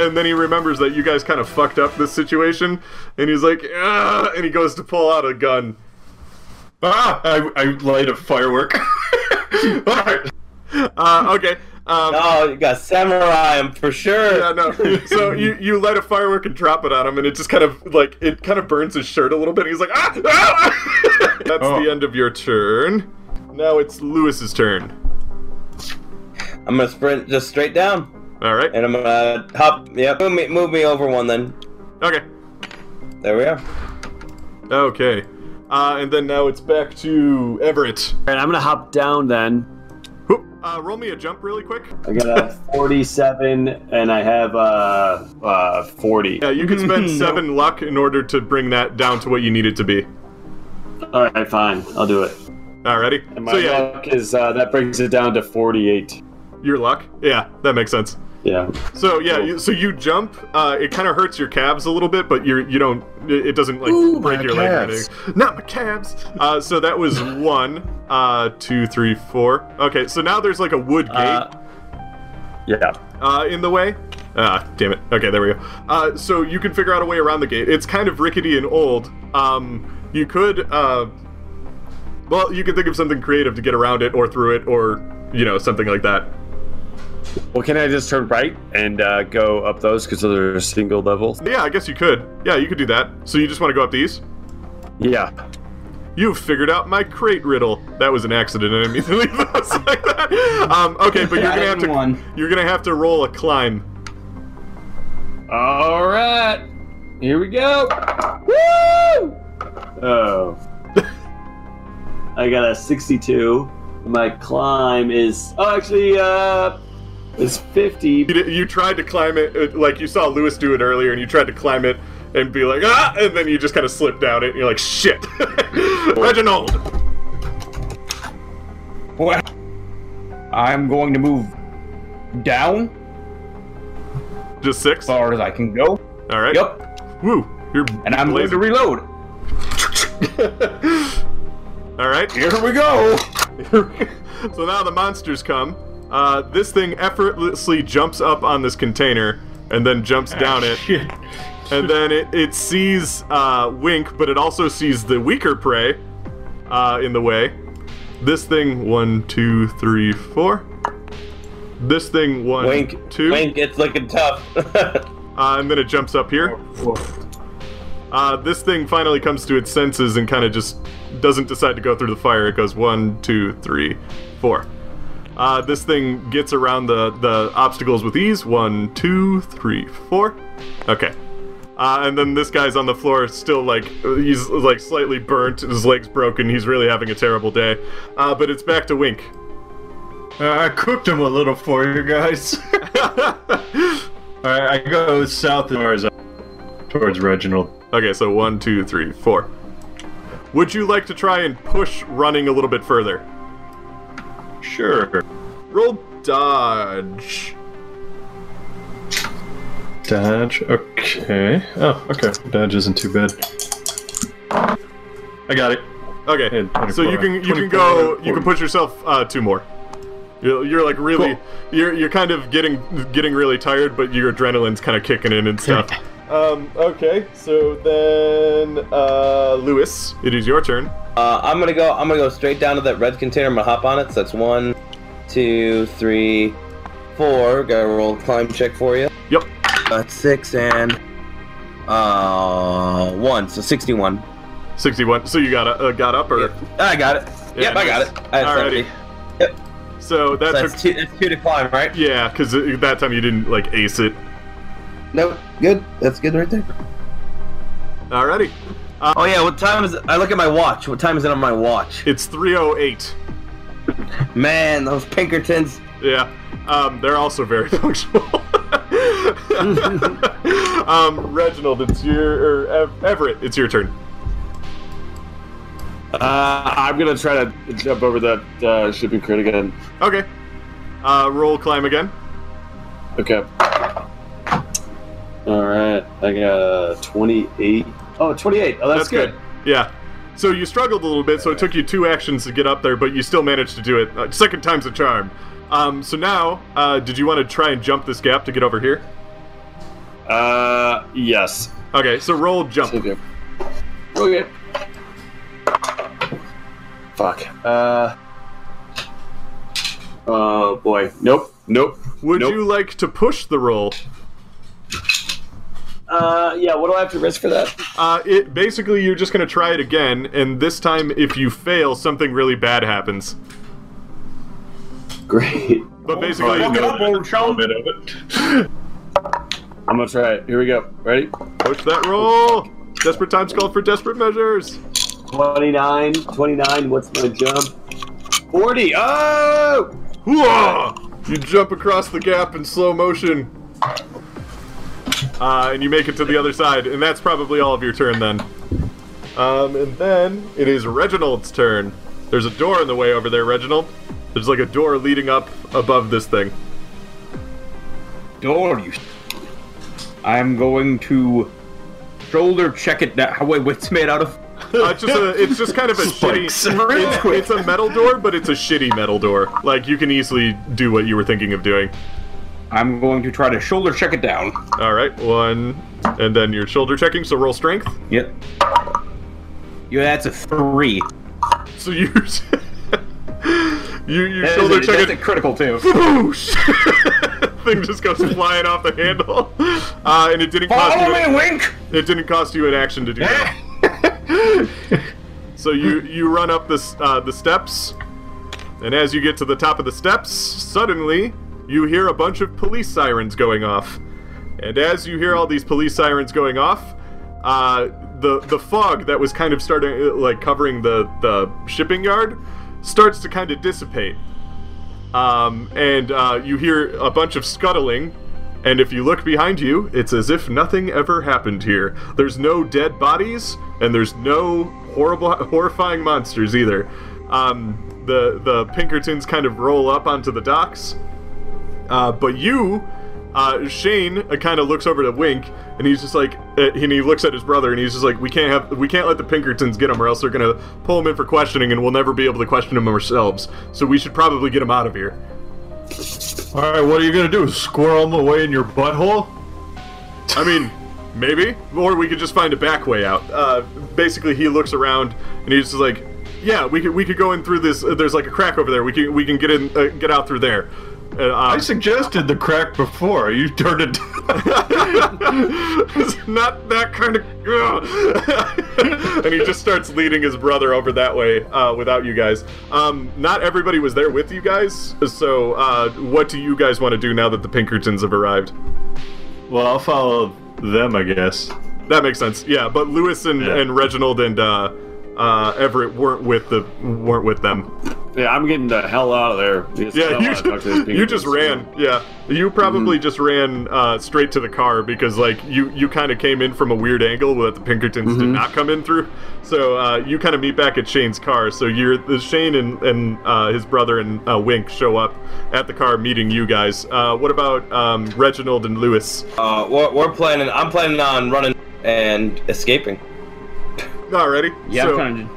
and then he remembers that you guys kind of fucked up this situation, and he's like, ah, and he goes to pull out a gun. Ah, I, I light a firework. Alright. (laughs) Uh, okay. Um, Oh, you got samurai him for sure. Yeah, no. So (laughs) you you light a firework and drop it on him, and it just kind of like it kind of burns his shirt a little bit. And he's like, ah, ah! (laughs) That's Oh. the end of your turn. Now it's Lewis's turn. I'm gonna sprint just straight down, All right. and I'm gonna hop. Yep, move me, move me over one then. Okay. There we are. Okay. Uh, and then now it's back to Everett. All right, I'm gonna hop down then. Uh, roll me a jump really quick. I got a (laughs) 47 and I have uh, uh 40. Yeah, you can spend (laughs) seven luck in order to bring that down to what you need it to be. All right, fine. I'll do it. Alrighty. And my So yeah, luck is uh, that brings it down to 48. your luck. Yeah, that makes sense. Yeah. So yeah, you, so you jump. Uh, it kind of hurts your calves a little bit, but you're you don't. It it doesn't like Ooh, break my your leg or anything. Not my calves. Uh, so that was (laughs) one, uh, two, three, four. Okay, so now there's like a wood gate Uh, yeah. uh, in the way. Ah, damn it. Okay, there we go. Uh, so you can figure out a way around the gate. It's kind of rickety and old. Um, you could, uh, well, you can think of something creative to get around it or through it or you know something like that. Well, can I just turn right and uh, go up those because those are single levels? Yeah, I guess you could. Yeah, you could do that. So you just want to go up these? Yeah. You've figured out my crate riddle. That was an accident. I didn't mean to (laughs) like that. Um, okay, but you're (laughs) gonna have to One. you're gonna have to roll a climb. All right. Here we go. Woo! Oh. (laughs) I got a 62. My climb is oh actually uh is 50. You, you tried to climb it uh, like you saw Lewis do it earlier, and you tried to climb it and be like ah, and then you just kind of slipped down it, and you're like shit, (laughs) Reginald. Well, I'm going to move down Just six. as far as I can go. All right. Yep. Woo. You're And I'm going to reload. (laughs) All right. Here we go. (laughs) so now the monsters come. Uh, this thing effortlessly jumps up on this container and then jumps down it. Shit. And (laughs) then it, it sees uh, Wink, but it also sees the weaker prey uh, in the way. This thing, one, two, three, four. This thing, one, Wink, two. wink. It's looking tough. (laughs) Uh, and then it jumps up here. Uh, this thing finally comes to its senses and kind of just doesn't decide to go through the fire. It goes one, two, three, four. Uh, this thing gets around the, the obstacles with ease. One, two, three, four. Okay. Uh, and then this guy's on the floor, still like he's like slightly burnt, his leg's broken. He's really having a terrible day. Uh, but it's back to Wink. Uh, I cooked him a little for you guys. (laughs) Alright, I go south as far as towards Reginald. Okay, so one, two, three, four. Would you like to try and push running a little bit further? Sure. Roll dodge. Dodge. Okay. Oh, okay. Dodge isn't too bad. I got it. Okay, so you can you can 24, go you can push yourself uh, two more. You're, you're like really you're you're kind of getting getting really tired, but your adrenaline's kind of kicking in and stuff. (laughs) um. Okay. So then, uh, Lewis, it is your turn. Uh, I'm gonna go. I'm gonna go straight down to that red container. I'm gonna hop on it. So that's one, two, three, four. Gotta roll climb check for you. Yep. That's six and uh one. So sixty-one. Sixty-one. So you got uh, got up or I got it. Yeah, yep, I got it. I Alrighty. 70. Yep. so that So took that's two. That's two to climb, right? yeah, because that time you didn't like ace it. Nope. Good. That's good right there. Alrighty. Oh yeah, what time is it? I look at my watch. What time is it on my watch? It's 308. Man, those Pinkertons. Yeah, um, they're also very (laughs) functional. (laughs) um, Reginald, it's your or Ev- Everett. It's your turn. Uh, I'm gonna try to jump over that uh, shipping crate again. Okay. Uh, roll climb again. Okay. All right, I got a 28. Oh, 28. Oh, that's, good. Yeah. So you struggled a little bit, so it took you two actions to get up there, but you still managed to do it. Uh, second time's a charm. Um, so now, uh, did you want to try and jump this gap to get over here? Uh, yes. Okay, so roll jump. Okay. Okay. Fuck. Uh. Oh boy. Nope. Nope. Would Nope. you like to push the roll? Uh, yeah. What do I have to risk for that? Uh, it basically you're just gonna try it again, and this time if you fail, something really bad happens. Great. But basically, Fuck it no, up, old A chum. bit of it. I'm gonna try it. Here we go. Ready? push that roll. Desperate times call for desperate measures. 29. 29. What's my jump? 40. Oh! Hooah! You jump across the gap in slow motion. Uh, and you make it to the other side, and that's probably all of your turn then. Um, and then it is Reginald's turn. There's a door in the way over there, Reginald. There's like a door leading up above this thing. Door, you. I'm going to shoulder check it down. Wait, what's made out of? Uh, it's just a, it's just kind of a (laughs) shitty. It's, it's a metal door, but it's a shitty metal door. Like you can easily do what you were thinking of doing. I'm going to try to shoulder check it down. All right, one, and then you're shoulder checking. So roll strength. Yep. Yeah, that's a three. So you (laughs) you you That shoulder a, check that's it. a critical too. (laughs) Thing just goes flying off the handle, uh, and it didn't cost Follow you. me, Wink. It didn't cost you an action to do that. (laughs) so you you run up this uh, the steps, and as you get to the top of the steps, suddenly you hear a bunch of police sirens going off. And as you hear all these police sirens going off, uh, the the fog that was kind of starting like covering the the shipping yard starts to kind of dissipate. Um, and uh, you hear a bunch of scuttling, and if you look behind you, it's as if nothing ever happened here. There's no dead bodies, and there's no horrible, horrifying monsters either. Um, the the Pinkertons kind of roll up onto the docks, uh, but you, uh, Shane, uh, kind of looks over to Wink, and he's just like, uh, and he looks at his brother, and he's just like, we can't have, we can't let the Pinkertons get him, or else they're gonna pull him in for questioning, and we'll never be able to question him ourselves. So we should probably get him out of here. All right, what are you gonna do? Squirrel him away in your butthole? I mean, maybe, or we could just find a back way out. Uh, basically, he looks around, and he's just like, yeah, we could, we could go in through this. Uh, there's like a crack over there. We can, we can get in, uh, get out through there. Uh, I suggested the crack before. You turned it. (laughs) it's not that kind of. and he just starts leading his brother over that way uh, without you guys. Um, not everybody was there with you guys, so uh, what do you guys want to do now that the Pinkertons have arrived? well, I'll follow them, I guess. That makes sense. Yeah, but Lewis and, Yeah. and Reginald and uh, uh, Everett weren't with the weren't with them. Yeah, I'm getting the hell out of there. because I Yeah, you, wanna talk to these you just Pinkertons. ran. Yeah, you probably just ran uh, straight to the car because like you you kind of came in from a weird angle that the Pinkertons did not come in through. So uh, you kind of meet back at Shane's car. So you're the Shane and and uh, his brother and uh, Wink show up at the car meeting you guys. Uh, what about um, Reginald and Lewis? Uh, we're, we're planning. I'm planning on running and escaping. Alrighty. Yeah, So, I'm trying to.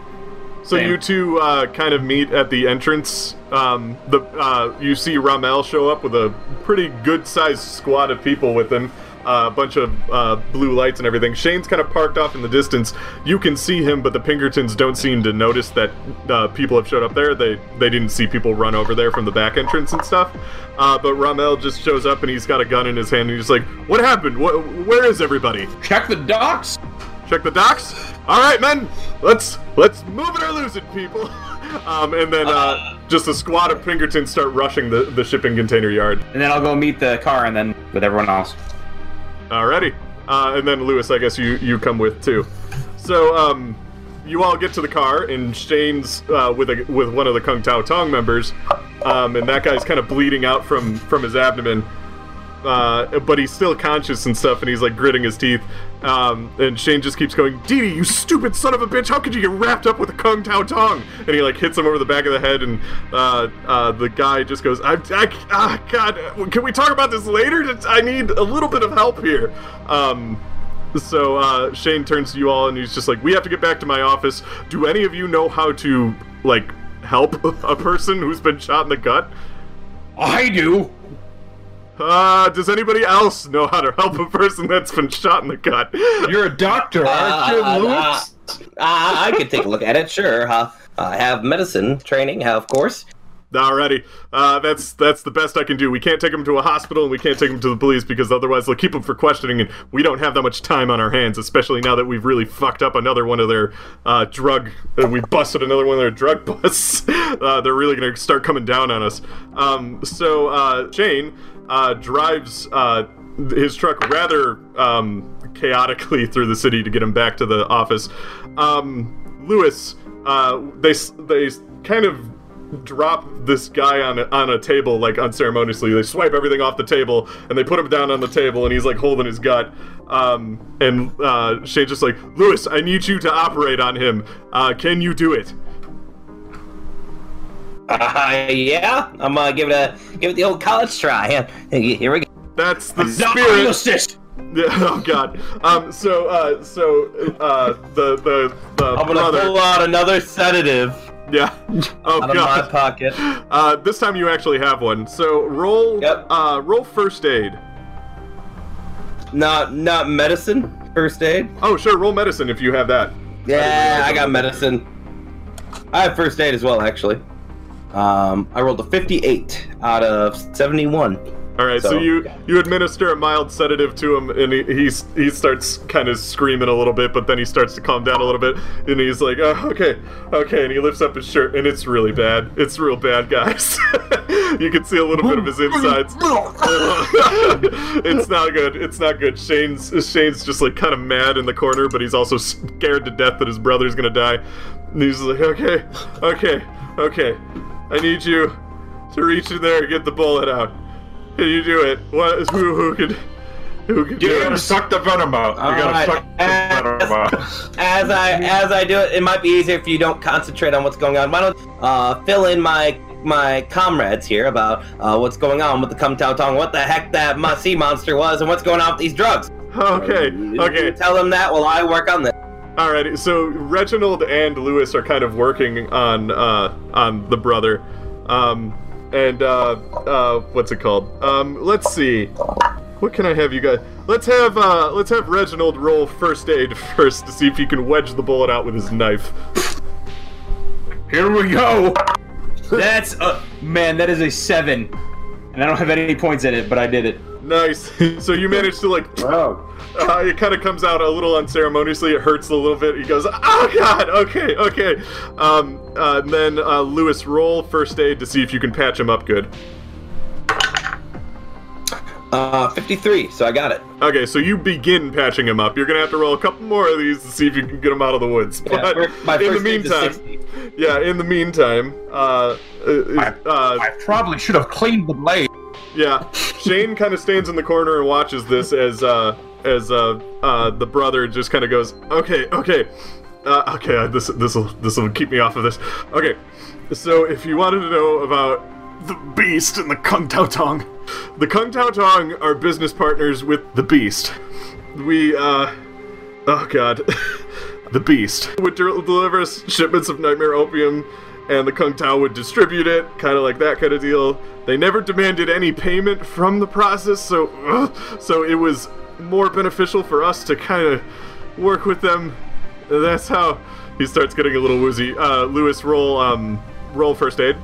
So Same. you two uh, kind of meet at the entrance. Um, the uh, you see Ramel show up with a pretty good-sized squad of people with him, uh, a bunch of uh, blue lights and everything. Shane's kind of parked off in the distance. You can see him, but the Pinkertons don't seem to notice that uh, people have showed up there. They they didn't see people run over there from the back entrance and stuff. Uh, but Ramel just shows up and he's got a gun in his hand and he's like, "What happened? Wh- where is everybody?" Check the docks. Check the docks. All right, men. Let's let's move it or lose it, people. (laughs) Um, and then uh, just a squad of Pinkertons start rushing the, the shipping container yard. And then I'll go meet the car and then with everyone else. Alrighty. Uh, and then Lewis, I guess you you come with too. so um, you all get to the car, and Shane's uh, with a with one of the Kung Tao Tong members, um, and that guy's kind of bleeding out from from his abdomen. Uh, but he's still conscious and stuff, and he's like gritting his teeth. Um, and Shane just keeps going, Dee Dee, you stupid son of a bitch! How could you get wrapped up with a Kung Tao Tong? And he like hits him over the back of the head, and uh, uh, the guy just goes, I, I, ah, God, can we talk about this later? I need a little bit of help here. Um, so uh, Shane turns to you all, and he's just like, "We have to get back to my office. Do any of you know how to like help (laughs) a person who's been shot in the gut? I do. Uh, does anybody else know how to help a person that's been shot in the gut? You're a doctor, aren't you, Uh, uh, uh, I could take a look at it, sure. Uh, I have medicine training, uh, of course. Alrighty, uh, that's that's the best I can do. We can't take him to a hospital, and we can't take him to the police because otherwise they'll keep him for questioning, and we don't have that much time on our hands. Especially now that we've really fucked up another one of their uh, drug. Uh, we busted another one of their drug busts. (laughs) uh, they're really gonna start coming down on us. Um, so uh, Shane uh, drives uh, his truck rather um, chaotically through the city to get him back to the office. Um, Lewis, uh, they they kind of drop this guy on a, on a table like unceremoniously. They swipe everything off the table and they put him down on the table and he's like holding his gut. Um, and uh, Shane's just like, Lewis, I need you to operate on him. Uh, can you do it? Uh, yeah, I'm gonna give it a give it the old college try. (laughs) Here we go. That's the Not spirit. (laughs) oh God. Um. So. Uh. So. Uh. The. The. The I'm gonna brother. pull out another sedative Yeah. Oh out of my pocket. (laughs) Uh. This time you actually have one. So roll. Yep. Uh. Roll first aid. Not not medicine. First aid. Oh, sure. Roll medicine if you have that. Yeah, I got medicine. I have first aid as well, actually. Um, I rolled a 58 out of 71. All right, so, So- you you administer a mild sedative to him, and he he's, he starts kind of screaming a little bit, but then he starts to calm down a little bit, and he's like, oh, "Okay, okay," and he lifts up his shirt, and it's really bad. It's real bad, guys. (laughs) you can see a little bit of his insides. (laughs) it's not good. It's not good. Shane's Shane's just like kind of mad in the corner, but he's also scared to death that his brother's gonna die. And he's like, "Okay, okay, okay, I need you to reach in there and get the bullet out." Can you do it? What is Who? Who could? Who could do You gotta it? suck the venom out. You gotta Alright, suck the venom out. (laughs) As I as I do it, it might be easier if you don't concentrate on what's going on. Why don't uh, fill in my my comrades here about uh, what's going on with the Kung Tao Tong, what the heck that mu- sea monster was, and what's going on with these drugs. Okay. You Okay. Tell them that while I work on this. Alrighty. So Reginald and Lewis are kind of working on uh, on the brother, um, and uh, uh, what's it called? Um, let's see. What can I have you guys? Let's have uh, let's have Reginald roll first aid (laughs) first to see if he can wedge the bullet out with his knife. Here we go. (laughs) That's a man. That is a seven, and I don't have any points in it, but I did it. Nice. (laughs) So you managed to like Wow. Uh, it kind of comes out a little unceremoniously. It hurts a little bit. He goes, "Oh God, okay, okay." Um, uh, and then uh, Lewis, roll first aid to see if you can patch him up good. Uh, 53, so I got it. Okay, so you begin patching him up. You're gonna have to roll a couple more of these to see if you can get him out of the woods. Yeah, But my in the first aid meantime, yeah, in the meantime, uh, uh, uh, I probably should have cleaned the blade. Yeah, Shane kind of stands in the corner and watches this as uh, as uh, uh, the brother just kind of goes, "Okay, okay, uh, okay. uh, This this will this will keep me off of this." Okay, so if you wanted to know about the Beast and the Kung Tao Tong, the Kung Tao Tong are business partners with the Beast. We uh, oh god, (laughs) the Beast would del- deliver us shipments of nightmare opium and the Kung Tao would distribute it, kind of like that kind of deal. They never demanded any payment from the process, so ugh, so it was more beneficial for us to kind of work with them. That's how he starts getting a little woozy. Uh, Lewis, roll um, roll first aid.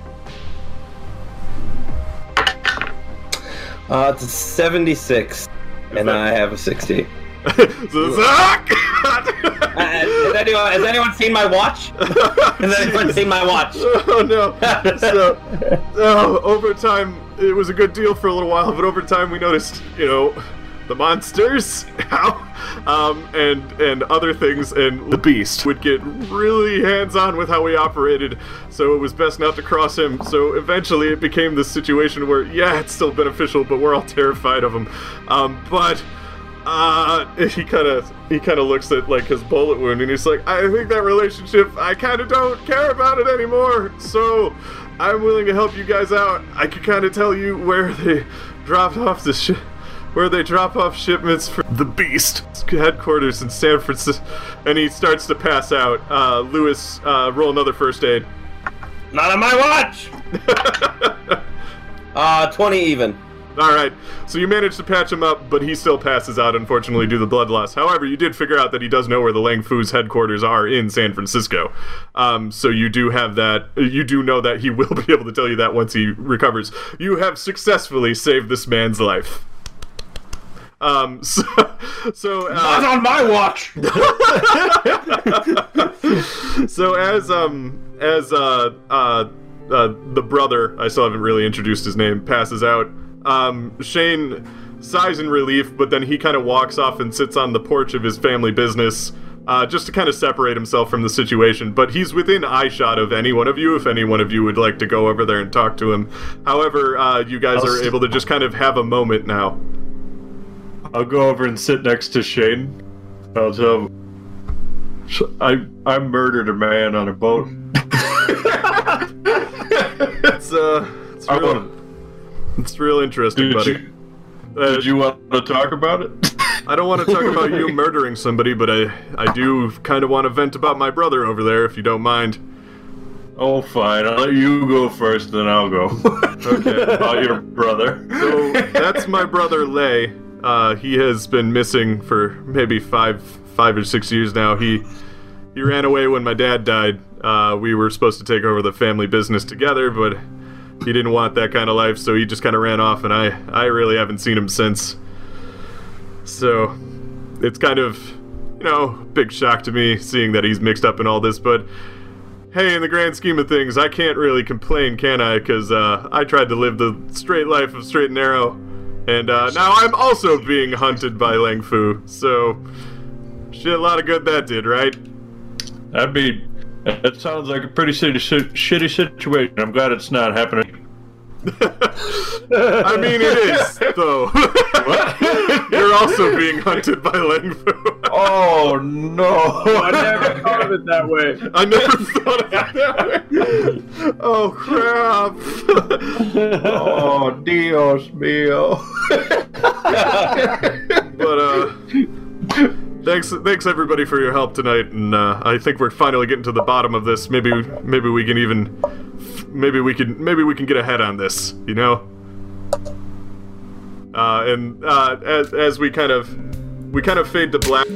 Uh, it's a 76, and that- I have a 60. (laughs) so! (laughs) Uh, has, anyone, has anyone seen my watch? (laughs) Has anyone seen my watch? oh no! So, oh, over time, it was a good deal for a little while, but over time, we noticed, you know, the monsters. (laughs) How um, and and other things, and the beast would get really hands-on with how we operated. So it was best not to cross him. So eventually, it became this situation where, yeah, it's still beneficial, but we're all terrified of him. Um, but uh, (laughs) he kind of he kind of looks at like his bullet wound, and he's like, I think that relationship, I kind of don't care about it anymore. So I'm willing to help you guys out. I can kind of tell you where they (laughs) dropped off the ship. Where they drop off shipments for the Beast headquarters in San Francisco, and he starts to pass out. Uh, Lewis, uh, roll another first aid. Not on my watch. (laughs) uh, twenty even. All right, so you managed to patch him up, but he still passes out, unfortunately, due to the blood loss. However, you did figure out that he does know where the Lang Fu's headquarters are in San Francisco. Um, so you do have that. You do know that he (laughs) will be able to tell you that once he recovers. You have successfully saved this man's life. Um, (laughs) so, so uh, Not on my watch. (laughs) so as um as uh uh. Uh, the brother, I still haven't really introduced his name, passes out. Um, Shane sighs in relief, but then he kind of walks off and sits on the porch of his family business, uh, just to kind of separate himself from the situation. But he's within eyeshot of any one of you if any one of you would like to go over there and talk to him. However, uh, you guys I'll are st- able to just kind of have a moment now. I'll go over and sit next to Shane. I'll tell him. I I murdered a man on a boat. It's uh, it's real, wanna- it's real interesting, buddy. you, Uh, did you want to talk about it? I don't want to talk about you (laughs) murdering somebody, but I I do kind of want to vent about my brother over there, if you don't mind. Oh, fine. I'll let you go first, then I'll go. (laughs) Okay. about your brother. So that's my brother Lay. Uh, he has been missing for maybe five five or six years now. He he ran away when my dad died. Uh, we were supposed to take over the family business together, but he didn't want that kind of life, so he just kind of ran off, and I I really haven't seen him since. So it's kind of you know big shock to me seeing that he's mixed up in all this, but hey, in the grand scheme of things, I can't really complain, can I? Because uh, I tried to live the straight life of straight and narrow, and uh, now I'm also being hunted by Lang Fu. So, shit, a lot of good that did, right? That'd be. That sounds like a pretty shitty, shitty situation. I'm glad it's not happening. I mean, it is though. You're also being hunted by Lang Fu. Oh no! I never thought of it that way. I never thought of it that way. Oh crap! oh Dios mío! but uh thanks thanks everybody for your help tonight and uh, i think we're finally getting to the bottom of this maybe maybe we can even maybe we can maybe we can get ahead on this you know? Uh and uh as, as we kind of we kind of fade to black